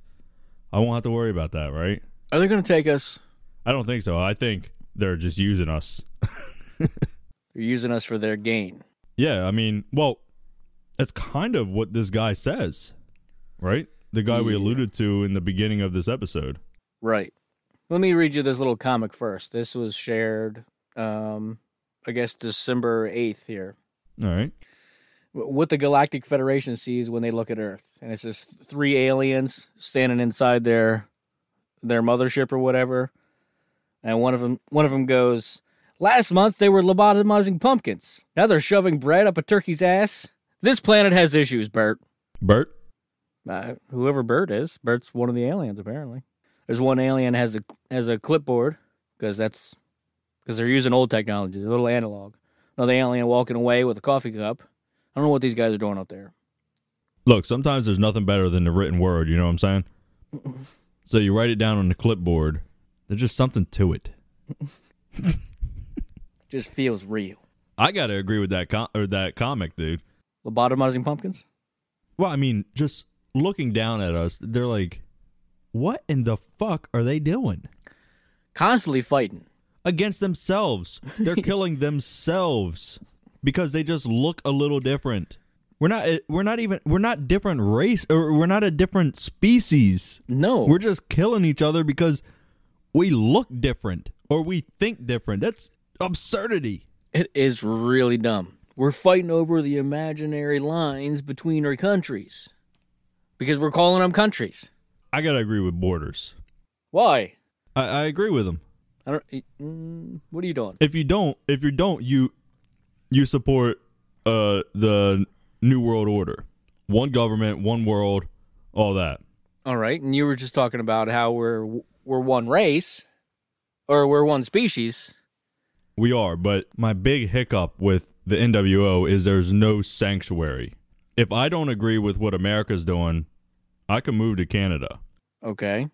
I won't have to worry about that, right? Are they going to take us? I don't think so. I think they're just using us. [laughs] They're using us for their gain. Yeah, I mean, well, that's kind of what this guy says, right? The guy we alluded to in the beginning of this episode. Right. Let me read you this little comic first. This was shared, um, I guess, December 8th here. All right. What the Galactic Federation sees when they look at Earth. And it's just three aliens standing inside their their mothership or whatever. And one of them one of them goes, "Last month they were lobotomizing pumpkins. Now they're shoving bread up a turkey's ass. This planet has issues, Bert." Bert? Uh, whoever Bert is, Bert's one of the aliens apparently. There's one alien has a has a clipboard because that's because they're using old technology, a little analog. Another alien walking away with a coffee cup. I don't know what these guys are doing out there. Look, sometimes there's nothing better than the written word, you know what I'm saying? so you write it down on the clipboard. There's just something to it. [laughs] Just feels real. I got to agree with that com- or that comic, dude. Lobotomizing pumpkins. Well, I mean, just looking down at us, they're like, what in the fuck are they doing? Constantly fighting. Against themselves. They're [laughs] killing themselves because they just look a little different. We're not eh, we're not even we're not different race or we're not a different species. No. We're just killing each other because we look different or we think different. That's absurdity. It is really dumb. We're fighting over the imaginary lines between our countries because we're calling them countries. I got to agree with Borders. Why? I, I agree with them. I don't. Mm, what are you doing? if you don't if you don't you you support uh the new world order one government one world all that All right, and you were just talking about how we're we're one race, or we're one species. we are but my big hiccup with the nwo is there's no sanctuary if i don't agree with what america's doing i can move to canada Okay,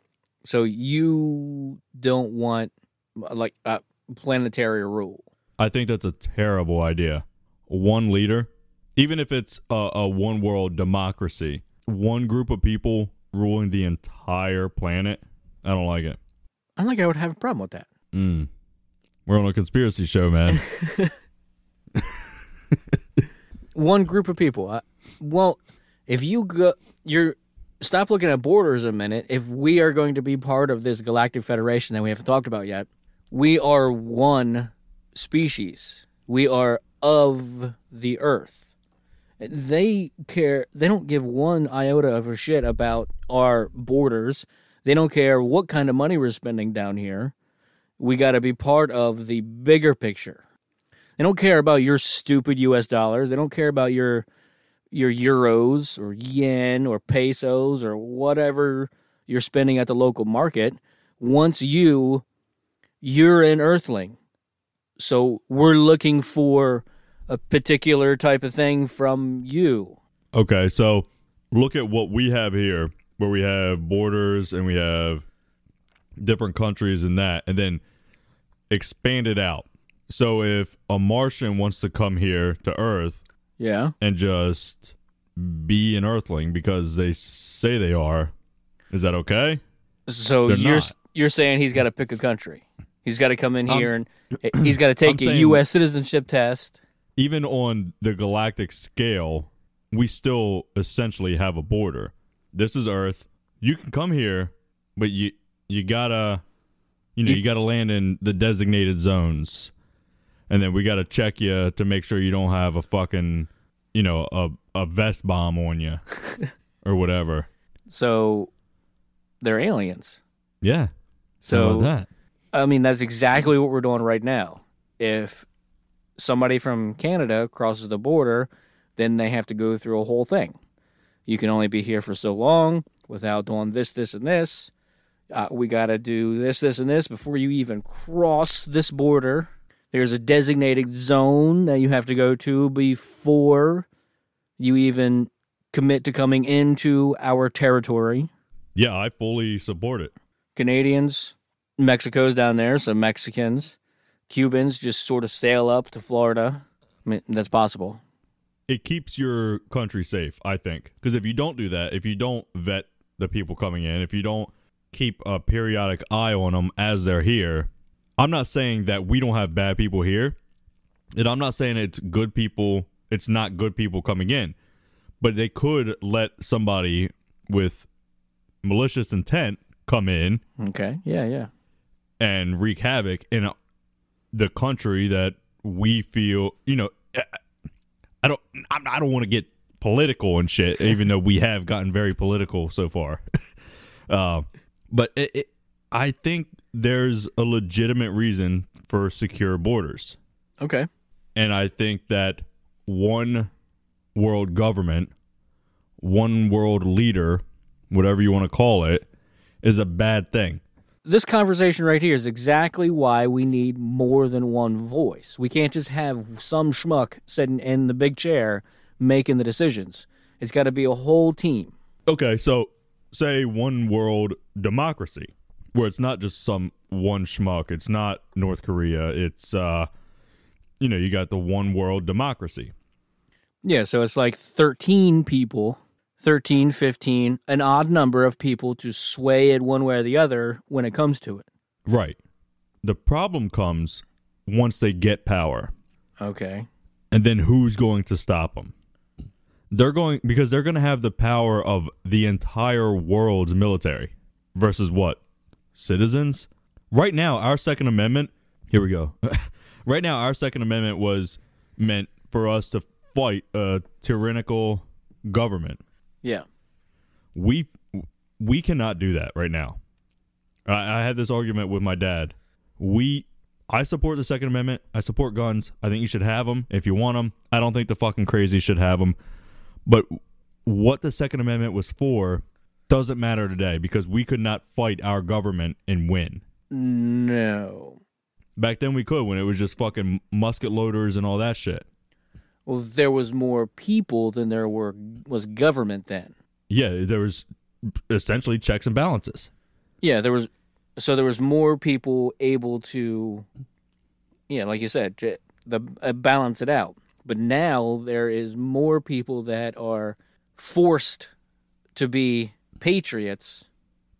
so you don't want like a planetary rule. i think that's a terrible idea one leader even if it's a, a one world democracy one group of people ruling the entire planet i don't like it I don't think I would have a problem with that. Mm. We're on a conspiracy show, man. [laughs] One group of people. Uh, well, if you go, you're stop looking at borders a minute. If we are going to be part of this galactic federation that we haven't talked about yet, we are one species. We are of the Earth. They care. They don't give one iota of a shit about our borders. They don't care what kind of money we're spending down here. We got to be part of the bigger picture. They don't care about your stupid US dollars. They don't care about your your euros or yen or pesos or whatever you're spending at the local market. Once you you're an earthling. So we're looking for a particular type of thing from you. okay, so look at what we have here, where we have borders and we have different countries and that, and then expand it out. So if a Martian wants to come here to Earth Yeah. and just be an Earthling because they say they are, is that okay? So They're you're not. you're saying he's got to pick a country. He's got to come in I'm- here and he's got to take a U.S. citizenship test. even on the galactic scale, we still essentially have a border. This is Earth. You can come here, but you you gotta you know You- you gotta land in the designated zones, and then we gotta check you to make sure you don't have a fucking you know a a vest bomb on you [laughs] or whatever. So they're aliens. Yeah. So that? I mean, that's exactly what we're doing right now. If somebody from Canada crosses the border, then they have to go through a whole thing. You can only be here for so long without doing this, this, and this. Uh, we got to do this, this, and this before you even cross this border. There's a designated zone that you have to go to before you even commit to coming into our territory. Yeah, I fully support it. Canadians, Mexico's down there, so Mexicans, Cubans just sort of sail up to Florida. I mean, that's possible. it keeps your country safe, I think. Because if you don't do that, if you don't vet the people coming in, if you don't keep a periodic eye on them as they're here. I'm not saying that we don't have bad people here, and I'm not saying it's good people. It's not good people coming in, but they could let somebody with malicious intent come in Okay. Yeah, yeah. and wreak havoc in the country that we feel, you know, I don't, I'm- I don't want to get political and shit, [laughs] even though we have gotten very political so far. [laughs] uh, but it, it, I think there's a legitimate reason for secure borders. Okay. And I think that one world government, one world leader, whatever you want to call it, is a bad thing. This conversation right here is exactly why we need more than one voice. We can't just have some schmuck sitting in the big chair making the decisions. It's got to be a whole team. Okay, so say one world democracy, where it's not just some one schmuck. It's not North Korea. It's uh, you know, you got the one world democracy. Yeah, so it's like 13 people, 13, 15, an odd number of people to sway it one way or the other when it comes to it. Right. The problem comes once they get power, Okay. and then who's going to stop them? They're going because they're going to have the power of the entire world's military versus what? Citizens? Right now, our second amendment, here we go. [laughs] right now our second amendment was meant for us to fight a tyrannical government. Yeah. We we cannot do that right now. I, I had this argument with my dad. We I support the Second Amendment. I support guns. I think you should have them if you want them. I don't think the fucking crazy should have them. But what the Second Amendment was for doesn't matter today because we could not fight our government and win. No. Back then we could when it was just fucking musket loaders and all that shit. Well, there was more people than there were was government then. Yeah, there was essentially checks and balances. Yeah, there was so there was more people able to yeah, like you said, the uh, balance it out. But now there is more people that are forced to be patriots.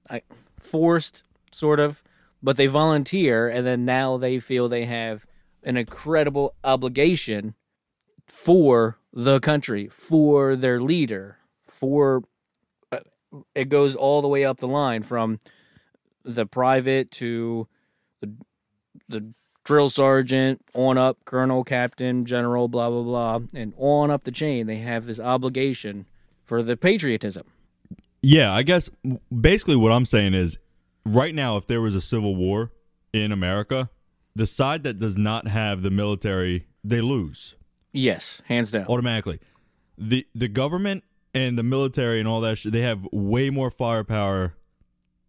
I forced sort of, but they volunteer and then now they feel they have an incredible obligation for the country, for their leader, for uh, it goes all the way up the line from the private to the the drill sergeant on up colonel captain general blah blah blah and on up the chain they have this obligation for the patriotism Yeah, I guess basically what I'm saying is right now, if there was a civil war in America, the side that does not have the military, they lose yes hands down automatically. The the government and the military and all that shit, they have way more firepower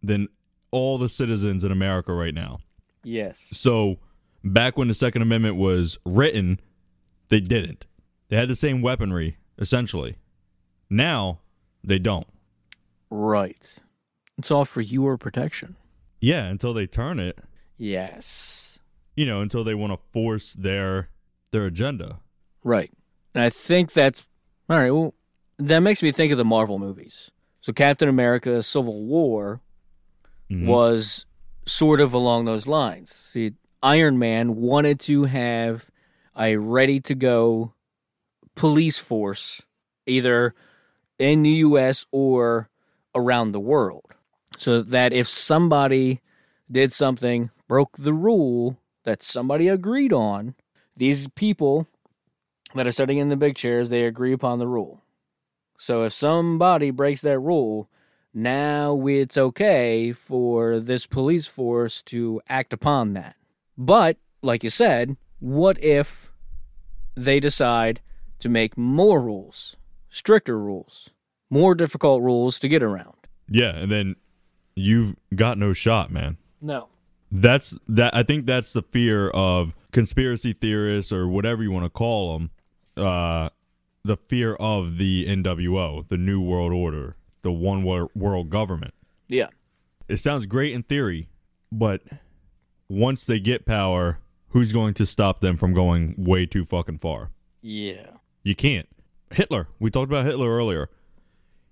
than all the citizens in America right now. yes So back when the Second Amendment was written, they didn't. They had the same weaponry, essentially. Now they don't. Right it's all for your protection Yeah, until they turn it. yes you know, until they want to force their their agenda. Right. And I think that's all right. Well, that makes me think of the Marvel movies. So Captain America: Civil War Mhm. was sort of along those lines. See, Iron Man wanted to have a ready to go police force either in the US or around the world. So that if somebody did something, broke the rule that somebody agreed on, these people that are sitting in the big chairs, they agree upon the rule. So if somebody breaks that rule, now it's okay for this police force to act upon that. But, like you said, what if they decide to make more rules, stricter rules, more difficult rules to get around? Yeah, and then you've got no shot, man. No. That's that. I think that's the fear of conspiracy theorists or whatever you want to call them. Uh, the fear of the NWO, the New World Order, the one world government. Yeah. It sounds great in theory, but once they get power, who's going to stop them from going way too fucking far? Yeah. You can't. Hitler. We talked about Hitler earlier.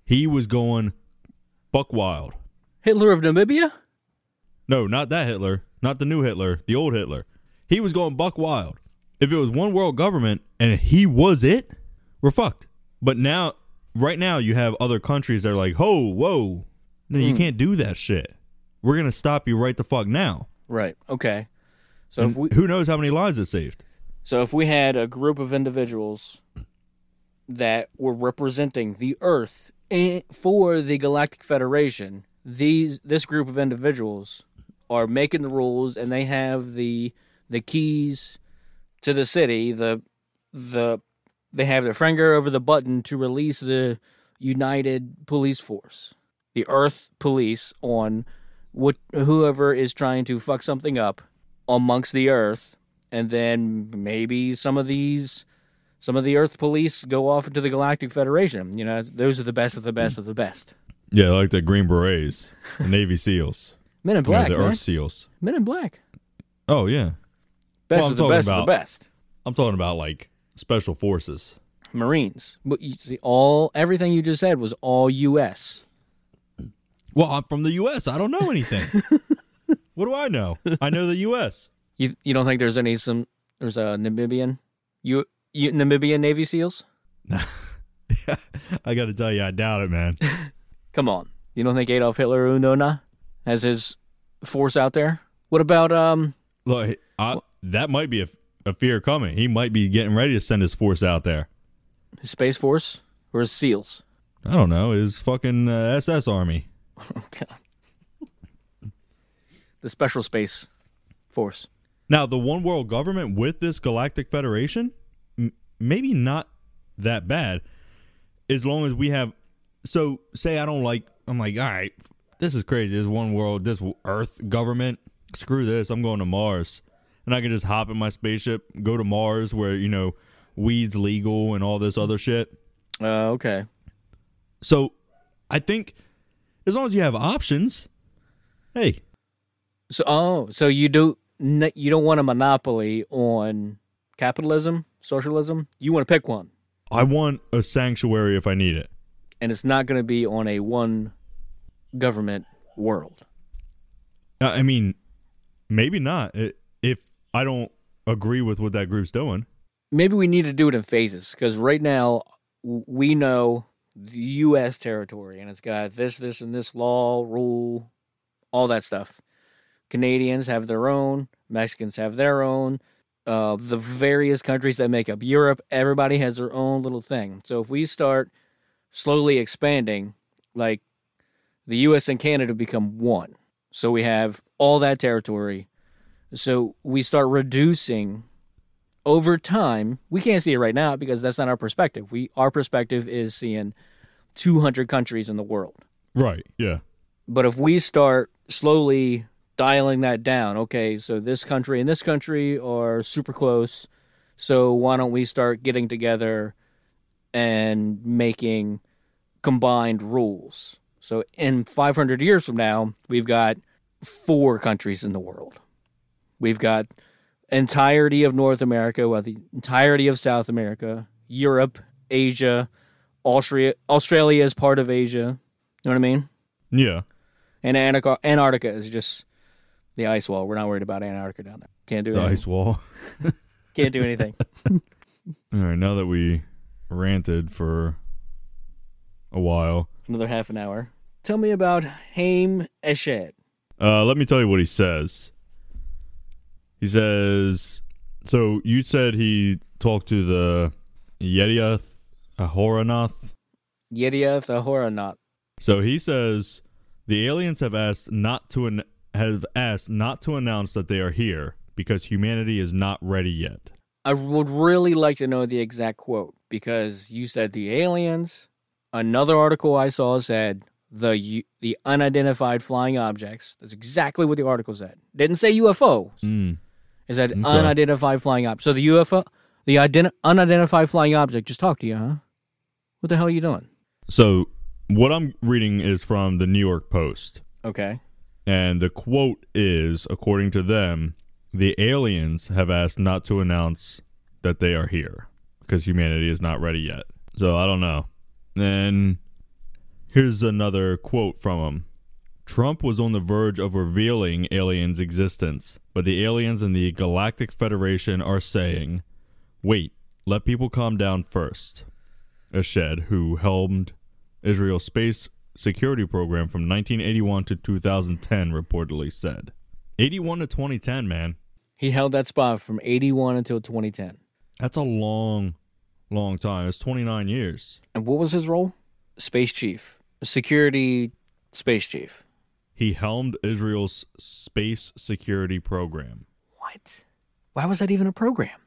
He was going buck wild. Hitler of Namibia? No, not that Hitler. Not the new Hitler. The old Hitler. He was going buck wild. If it was one world government and he was it, we're fucked. But now, right now, you have other countries that are like, "Ho, whoa, no, you hmm. can't do that shit. We're gonna stop you right the fuck now." Right. Okay. So And if we who knows how many lives it saved? so if we had a group of individuals that were representing the Earth for the Galactic Federation, these this group of individuals are making the rules and they have the the keys to the city. The the they have their finger over the button to release the United Police Force, the Earth Police, on what whoever is trying to fuck something up amongst the Earth, and then maybe some of these. Some of the Earth Police go off into the Galactic Federation. You know, those are the best of the best of the best. Yeah, like the Green Berets, the Navy [laughs] SEAls, Men in you know, Black, the man. Earth SEAls. Men in Black. Oh yeah, Best Well, of the best of the best. I'm talking about like special forces. Marines. But you see, all everything you just said was all U.S. Well, I'm from the U.S. I don't know anything. [laughs] what do I know? I know the U.S. You you don't think there's any some there's a Namibian you, you Namibian Navy SEAls? [laughs] I got to tell you, I doubt it, man. [laughs] Come on, you don't think Adolf Hitler Uunona has his force out there? What about um? Look, I, that might be a, a fear coming. He might be getting ready to send his force out there. His space force or his SEALs? I don't know. His fucking uh, SS army. [laughs] The Special Space Force. Now, the one world government with this galactic federation, maybe not that bad, as long as we have. So, say I don't like. I'm like, all right, this is crazy. This one world, this Earth government. Screw this. I'm going to Mars, and I can just hop in my spaceship, go to Mars, where you know weed's legal and all this other shit. Uh, okay. So, I think as long as you have options, hey, So oh, so you do you don't want a monopoly on capitalism, socialism? You want to pick one, I want a sanctuary if I need it. and it's not going to be on a one government world. Uh, I mean, maybe not if I don't agree with what that group's doing. Maybe we need to do it in phases because right now we know the U.S. territory, and it's got this, this, and this law, rule, all that stuff. Canadians have their own, Mexicans have their own. Uh, the various countries that make up Europe, everybody has their own little thing. So if we start slowly expanding, like the U.S. and Canada become one, so we have all that territory. So we start reducing over time. We can't see it right now because that's not our perspective. We our perspective is seeing 200 countries in the world. Right. Yeah. But if we start slowly dialing that down, okay, so this country and this country are super close. So why don't we start getting together and making combined rules? So in 500 years from now, we've got four countries in the world. We've got entirety of North America, well, the entirety of South America, Europe, Asia, Austria, Australia is part of Asia. You know what I mean? Yeah. And Antarctica, Antarctica is just the ice wall. We're not worried about Antarctica down there. Can't do The anything. ice wall. [laughs] Can't do anything. All right. Now that we ranted for a while, Another half an hour. Tell me about Haim Eshed. uh, let me tell you what he says. He says, so you said he talked to the Yediath Ahoranath. Yediath Aharonot. So he says the aliens have asked not to an- have asked not to announce that they are here because humanity is not ready yet. I would really like to know the exact quote because you said the aliens. Another article I saw said the the unidentified flying objects. That's exactly what the article said. Didn't say UFO. Mm. It said Okay. unidentified flying object. So the UFO, the ident- unidentified flying object, just talked to you, huh? What the hell are you doing? So what I'm reading is from the New York Post, Okay. And the quote is, according to them, the aliens have asked not to announce that they are here because humanity is not ready yet. So I don't know. Then here's another quote from him Trump was on the verge of revealing aliens' existence, but the aliens and the Galactic Federation are saying, wait, let people calm down first. Ashed, who helmed Israel's space security program from 1981 to 2010, reportedly said. 81 to 2010, man. He held that spot from 81 until 2010. That's a long, long time. It's 29 years. And what was his role? Space chief, security space chief. He helmed Israel's space security program. What? Why was that even a program?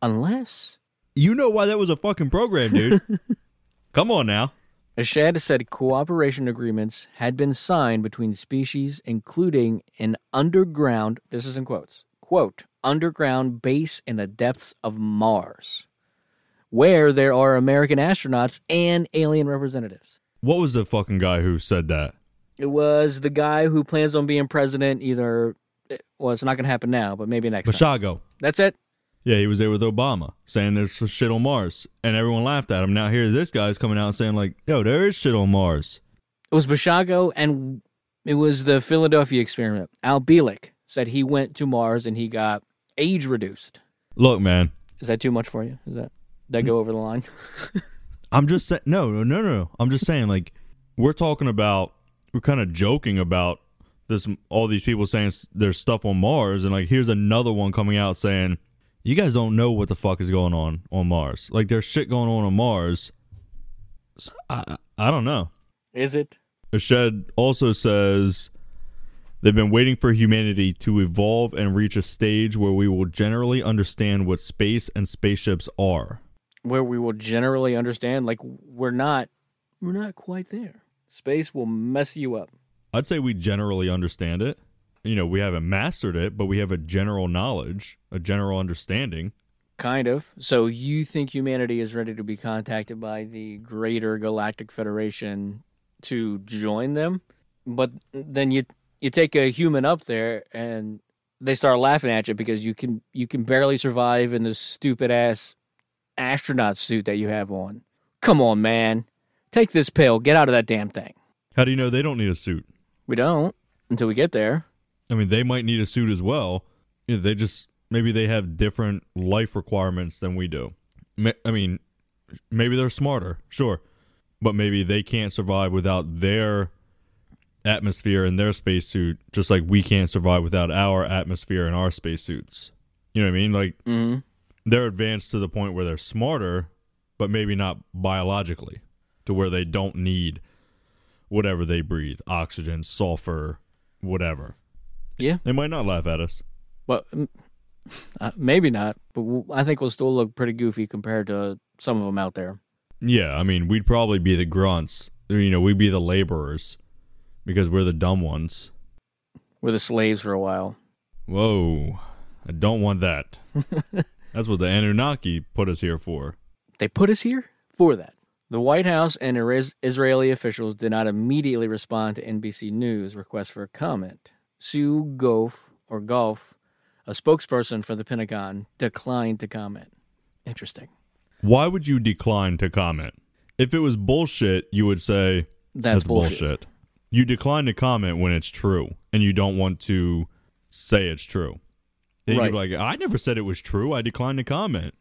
Unless You know why that was a fucking program, dude. [laughs] Come on now. Ashad said cooperation agreements had been signed between species, including an underground, this is in quotes, quote, underground base in the depths of Mars, where there are American astronauts and alien representatives. What was the fucking guy who said that? It was the guy who plans on being president either, eh, well, it's not going to happen now, but maybe next time. Basiago. That's it. Yeah, he was there with Obama saying there's shit on Mars. And everyone laughed at him. Now here this guy's coming out saying like, yo, there is shit on Mars. It was Basiago, and it was the Philadelphia experiment. Al Bielek said he went to Mars and he got age reduced. Look, man, Is that too much for you? Is that did I go over the line? [laughs] I'm just saying no, no, no, no. I'm just saying like we're talking about we're kind of joking about this all these people saying there's stuff on Mars and like here's another one coming out saying you guys don't know what the fuck is going on on Mars. Like there's shit going on on Mars. So, I I I don't know. Is it? Ashed also says they've been waiting for humanity to evolve and reach a stage where we will generally understand what space and spaceships are. Where we will generally understand, like we're not, we're not quite there. Space will mess you up. I'd say we generally understand it. You know, we haven't mastered it, but we have a general knowledge, a general understanding. Kind of. So you think humanity is ready to be contacted by the greater galactic federation to join them? But then you you take a human up there and they start laughing at you because you can you can barely survive in this stupid ass astronaut suit that you have on. Come on, man. Take this pill. Get out of that damn thing. How do you know they don't need a suit? We don't until we get there. I mean, they might need a suit as well. You know, they just maybe they have different life requirements than we do. Ma- I mean, maybe they're smarter, sure, but maybe they can't survive without their atmosphere and their spacesuit, just like we can't survive without our atmosphere and our spacesuits. You know what I mean? Like Mm-hmm. they're advanced to the point where they're smarter, but maybe not biologically, to where they don't need whatever they breathe oxygen, sulfur, whatever. Yeah. They might not laugh at us. But mm, uh, maybe not. But we'll, I think we'll still look pretty goofy compared to some of them out there. Yeah, I mean, we'd probably be the grunts. You know, we'd be the laborers because we're the dumb ones. We're the slaves for a while. Whoa, I don't want that. [laughs] That's what the Anunnaki put us here for. They put us here for that. The White House and Israeli officials did not immediately respond to NBC News' request for a comment. Sue Gough, or Golf, a spokesperson for the Pentagon, declined to comment. Interesting. Why would you decline to comment? If it was bullshit, you would say That's, that's, bullshit. You decline to comment when it's true and you don't want to say it's true. Then you'd be like, I never said it was true. I declined to comment.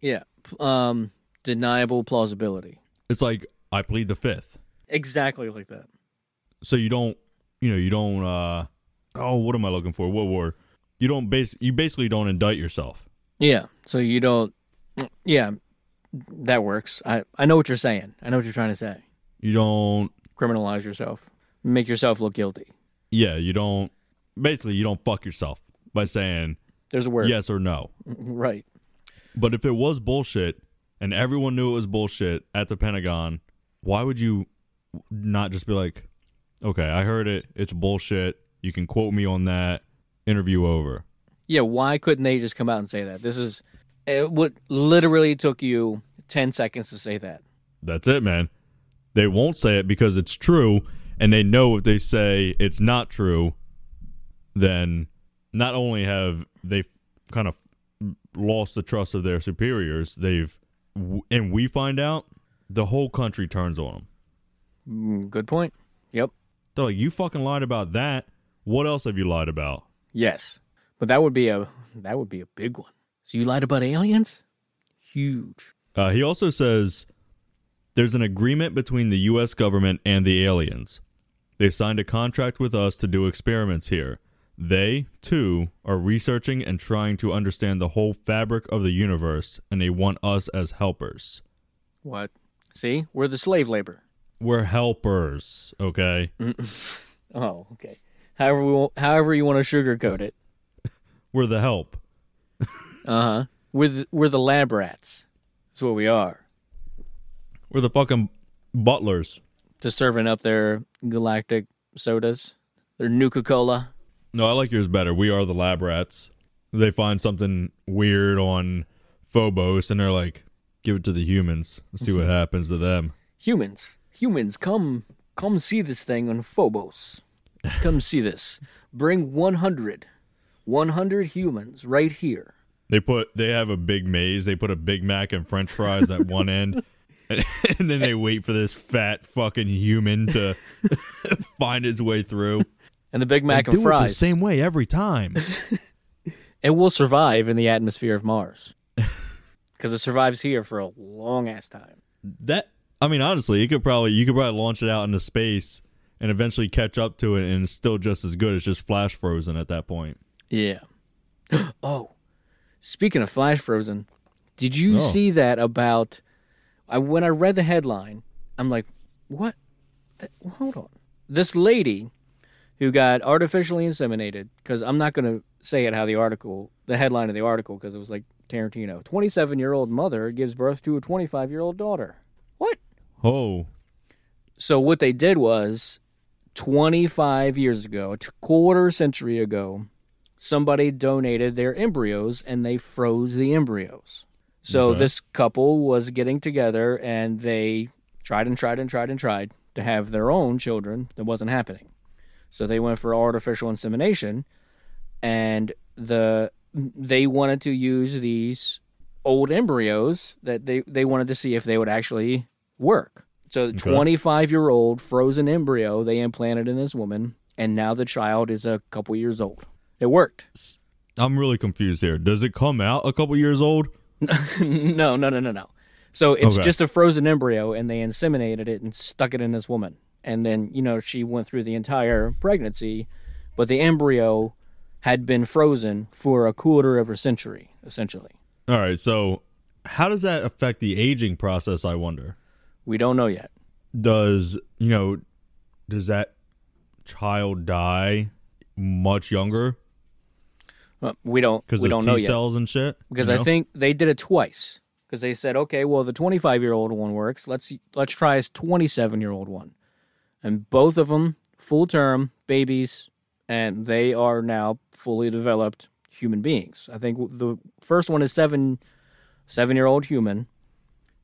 Yeah. Um, deniable plausibility. It's like I plead the fifth. Exactly like that. so you don't you know you don't uh oh what am i looking for what word you don't base you basically don't indict yourself Yeah. So you don't. Yeah, that works. I I know what you're saying. I know what you're trying to say. you don't Criminalize yourself. Make yourself look guilty. yeah you don't basically you don't fuck yourself by saying There's a word. yes or no [laughs] Right. but if it was bullshit and everyone knew it was bullshit at the pentagon why would you not just be like okay i heard it it's bullshit you can quote me on that interview over Yeah. Why couldn't they just come out and say that? This is it. Would literally took you ten seconds to say that. That's it, man. They won't say it because it's true, and they know if they say it's not true, then not only have they kind of lost the trust of their superiors, they've and we find out the whole country turns on them. Mm, Good point. Yep. They're like, you fucking lied about that. What else have you lied about? Yes, but that would be a that would be a big one. So you lied about aliens? Huge. Uh, he also says there's an agreement between the U.S. government and the aliens. They signed a contract with us to do experiments here. They, too, are researching and trying to understand the whole fabric of the universe, and they want us as helpers. What? See, we're the slave labor. We're helpers, okay? [laughs] Oh, okay. However, we however you want to sugarcoat it. [laughs] We're the help. [laughs] Uh huh. We're the, we're the lab rats. That's what we are. We're the fucking butlers. To serving up their galactic sodas, their Nuka Cola. No, I like yours better. We are the lab rats. They find something weird on Phobos and they're like, give it to the humans. Let's see what [laughs] happens to them. Humans, humans, come come see this thing on Phobos. Come see this. Bring 100, 100 humans right here. They put they have a big maze. They put a Big Mac and French fries at one end, [laughs] and, and then they wait for this fat fucking human to [laughs] find its way through. And the Big Mac They and do fries. it the same way every time. [laughs] It will survive in the atmosphere of Mars. Because it survives here for a long ass time. that I mean, honestly, you could probably you could probably launch it out into space and eventually catch up to it, and it's still just as good. It's just flash frozen at that point. Yeah. [gasps] oh, speaking of Flash Frozen, did you Oh. see that about? I when I read the headline, I'm like, what? That, hold on. This lady who got artificially inseminated, because I'm not going to say it how the article, the headline of the article, because it was like Tarantino. 27 year old mother gives birth to a 25 year old daughter. What? Oh, So what they did was 25 years ago, a quarter century ago, somebody donated their embryos and they froze the embryos. So Okay. this couple was getting together and they tried and tried and tried and tried to have their own children. That wasn't happening. So they went for artificial insemination and the they wanted to use these old embryos that they, they wanted to see if they would actually work. So the 25 year old frozen embryo they implanted in this woman, and now the child is a couple years old. It worked. I'm really confused here. Does it come out a couple years old? [laughs] no, no, no, no, no. So it's Okay. just a frozen embryo, and they inseminated it and stuck it in this woman. And then, you know, she went through the entire pregnancy, but the embryo had been frozen for a quarter of a century, essentially. All right, so how does that affect the aging process? I wonder. We don't know yet. Does you know? Does that child die much younger Uh, we don't. because We don't T know yet. cells and shit? because I know? think they did it twice. Because they said, okay, well, the 25 year old one works. Let's let's try his 27 year old one, and both of them full term babies, and they are now fully developed human beings. I think the first one is seven seven year old human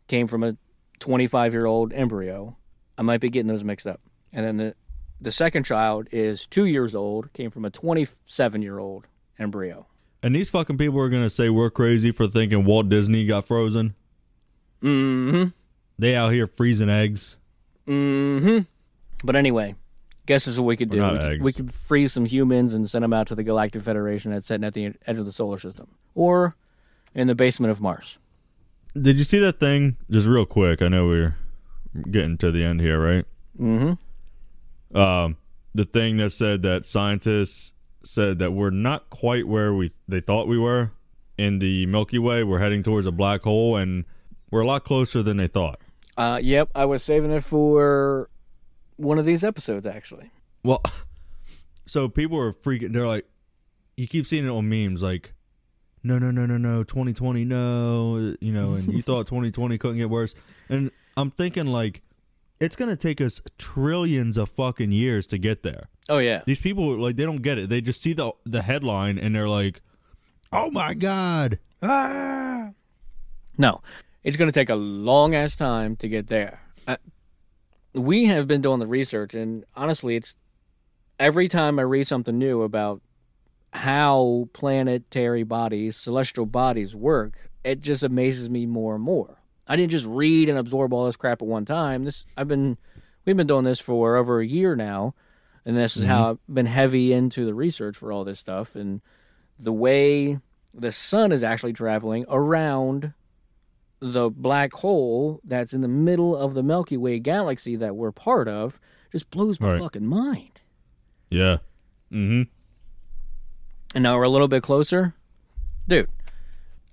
came from a 25 year old embryo. I might be getting those mixed up, and then the the second child is two years old, came from a 27 year old embryo. And these fucking people are gonna say we're crazy for thinking Walt Disney got frozen. Mm-hmm. They out here freezing eggs. Mm-hmm. But anyway, guess this is what we could do. We could, we could freeze some humans and send them out to the Galactic Federation that's sitting at the edge of the solar system, or in the basement of Mars. Did you see that thing? Just real quick. I know we're getting to the end here, right? Mm-hmm. um, the thing that said that scientists said that we're not quite where we they thought we were in the Milky Way. We're heading towards a black hole, and we're a lot closer than they thought. Uh, yep, I was saving it for one of these episodes, actually. Well, [laughs] so people are freaking. They're like, you keep seeing it on memes, like, no, no, no, no, no, 2020, no, you know, and you thought [laughs] 2020 couldn't get worse, and I'm thinking like, it's gonna take us trillions of fucking years to get there. Oh yeah, These people like they don't get it. They just see the the headline and they're like, "Oh my god!" Ah. no, it's going to take a long ass time to get there. We have been doing the research, and honestly, it's every time I read something new about how planetary bodies, celestial bodies work, it just amazes me more and more. I didn't just read and absorb all this crap at one time. This I've been we've been doing this for over a year now, And this is how I've been heavy into the research for all this stuff. And the way the sun is actually traveling around the black hole that's in the middle of the Milky Way galaxy that we're part of just blows my Right. fucking mind. Yeah. Mm-hmm. And now we're a little bit closer. Dude,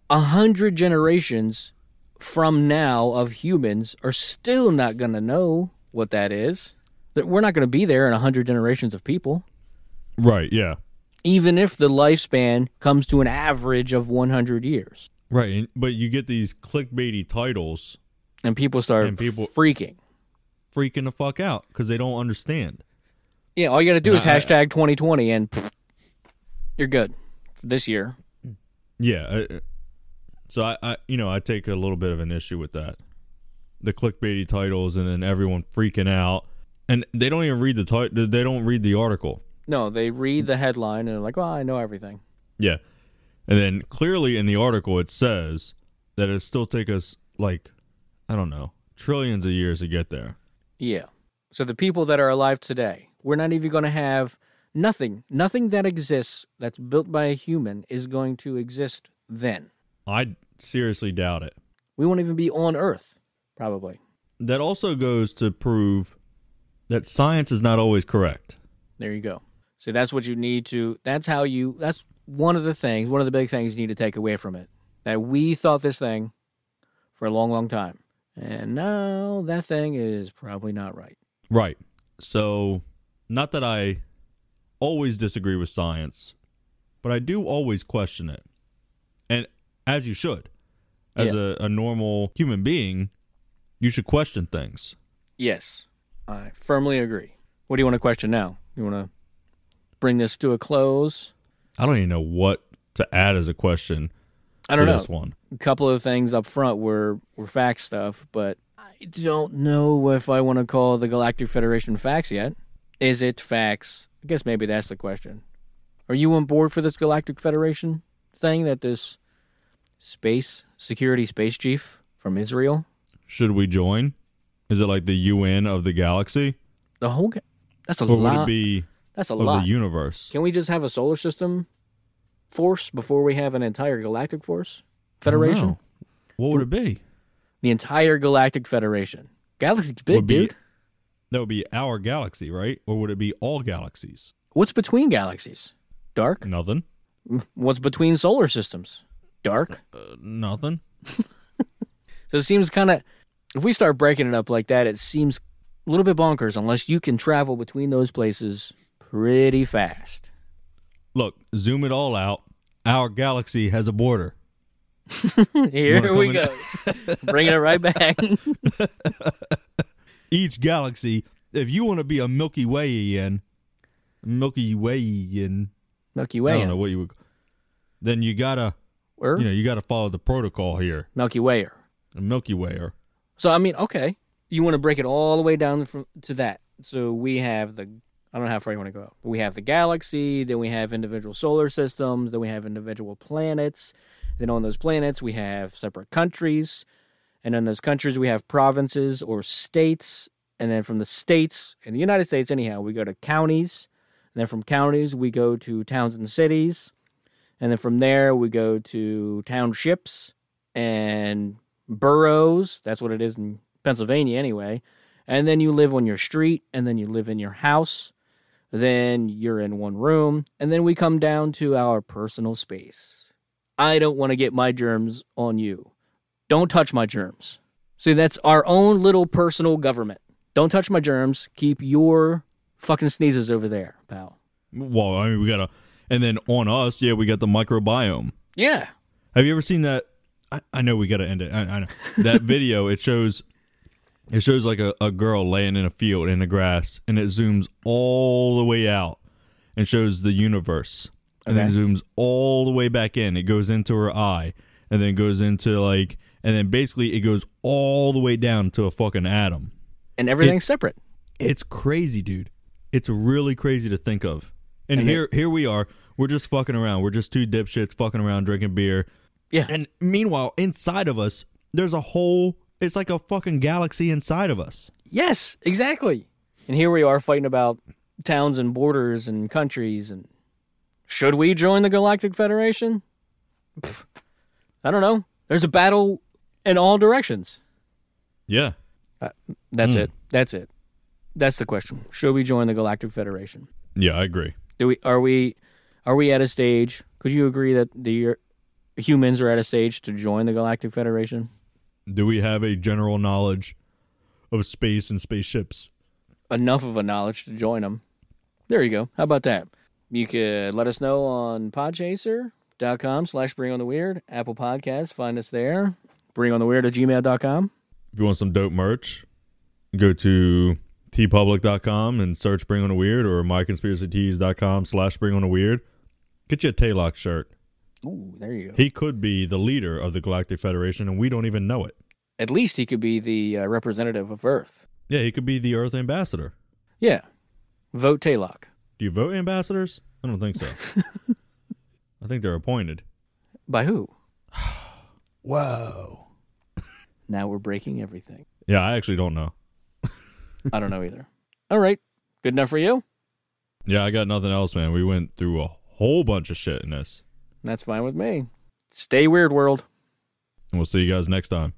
a hundred generations from now of humans are still not going to know what that is. That We're not going to be there in a hundred generations of people, Right. Yeah. even if the lifespan comes to an average of 100 years. Right. And, but you get these clickbaity titles And people start And people- freaking. freaking the fuck out because they don't understand. Yeah, all you got to do is I- I- hashtag 2020 and pfft, you're good this year. Yeah. I, so I, I, you know, I take a little bit of an issue with that. The clickbaity titles and then everyone freaking out, and they don't even read the title. They don't read the article. No, they read the headline and they're like, well, I know everything. Yeah. And then clearly in the article it says that it still take us like I don't know, trillions of years to get there. Yeah. So the people that are alive today, we're not even going to have nothing, nothing that exists that's built by a human is going to exist then. I seriously doubt it. We won't even be on Earth, probably. That also goes to prove that science is not always correct. There you go. So that's what you need to, that's how you, that's one of the things, one of the big things you need to take away from it. That we thought this thing for a long, long time. And now that thing is probably not right. Right. So, not that I always disagree with science, but I do always question it. And as you should. As Yeah. a, a normal human being, you should question things. Yes, I firmly agree. What do you want to question now? You want to bring this to a close? I don't even know what to add as a question I don't know. this one. A couple of things up front were were fact stuff, but I don't know if I want to call the Galactic Federation facts yet. Is it facts? I guess maybe that's the question. Are you on board for this Galactic Federation thing that this space security space chief from Israel, Should we join? Is it like the UN of the galaxy? the whole ga- that's a Or would it be that's a of lot. the universe? Can we just have a solar system force before we have an entire galactic force federation? What would it be? The entire galactic federation. Galaxy's big, Would be- dude. That would be our galaxy, right? Or would it be all galaxies? What's between galaxies? Dark. Nothing. What's between solar systems? Dark. Uh, nothing. [laughs] So it seems kind of. If we start breaking it up like that, it seems a little bit bonkers. Unless you can travel between those places pretty fast. Look, zoom it all out. Our galaxy has a border. [laughs] Here we go, bringing it right back. [laughs] Each galaxy, if you want to be a Milky Way in, Milky Way Milky I don't know what you would, then you gotta, Or you know, you gotta follow the protocol here. Milky Wayer. A Milky Wayer. So I mean, okay, you want to break it all the way down from, to that. So we have the I don't know how far you want to go. We have the galaxy, then we have individual solar systems, then we have individual planets. Then on those planets we have separate countries, and in those countries we have provinces or states, and then from the states in the United States anyhow, we go to counties, and then from counties we go to towns and cities, and then from there we go to townships and boroughs. That's what it is in Pennsylvania, anyway. And then you live on your street, and then you live in your house. Then you're in one room, and then we come down to our personal space. I don't want to get my germs on you. Don't touch my germs. See, that's our own little personal government. Don't touch my germs. Keep your fucking sneezes over there, pal. Well, I mean, we gotta, and then on us, yeah, we got the microbiome. Yeah. Have you ever seen that? I, I know we got to end it. I, I know that [laughs] video. It shows, it shows like a, a girl laying in a field in the grass, and it zooms all the way out and shows the universe, and then Okay. zooms all the way back in. It goes into her eye, and then goes into like, and then basically it goes all the way down to a fucking atom. And everything's separate. It's crazy, dude. It's really crazy to think of. And, And here, here we are. We're just fucking around. We're just two dipshits fucking around drinking beer. Yeah. And meanwhile, inside of us, there's a whole. It's like a fucking galaxy inside of us. Yes, exactly. And here we are fighting about towns and borders and countries and should we join the Galactic Federation? Pff, I don't know. There's a battle in all directions. Yeah. That's Hmm. it. That's it. That's the question. Should we join the Galactic Federation? Yeah, I agree. Do we are we are we at a stage? Could you agree that the humans are at a stage to join the Galactic Federation? Do we have a general knowledge of space and spaceships? Enough of a knowledge to join them. There you go. How about that? You could let us know on podchaser.com slash bring on the weird, Apple Podcasts, find us there. Bring on the weird at gmail.com. If you want some dope merch, go to teepublic.com and search Bring on a Weird or myconspiracytees.com slash Bring on a Weird. Get you a Taylock shirt. Ooh, there you go. He could be the leader of the Galactic Federation and we don't even know it. At least he could be the uh, representative of Earth. Yeah, he could be the Earth ambassador. Yeah. Vote Taylock. Do you vote ambassadors? I don't think so. [laughs] I think they're appointed. By who? [sighs] Whoa. Now we're breaking everything. Yeah, I actually don't know. [laughs] I don't know either. All right. Good enough for you? Yeah, I got nothing else, man. We went through a whole bunch of shit in this. That's fine with me. Stay weird, world. And we'll see you guys next time.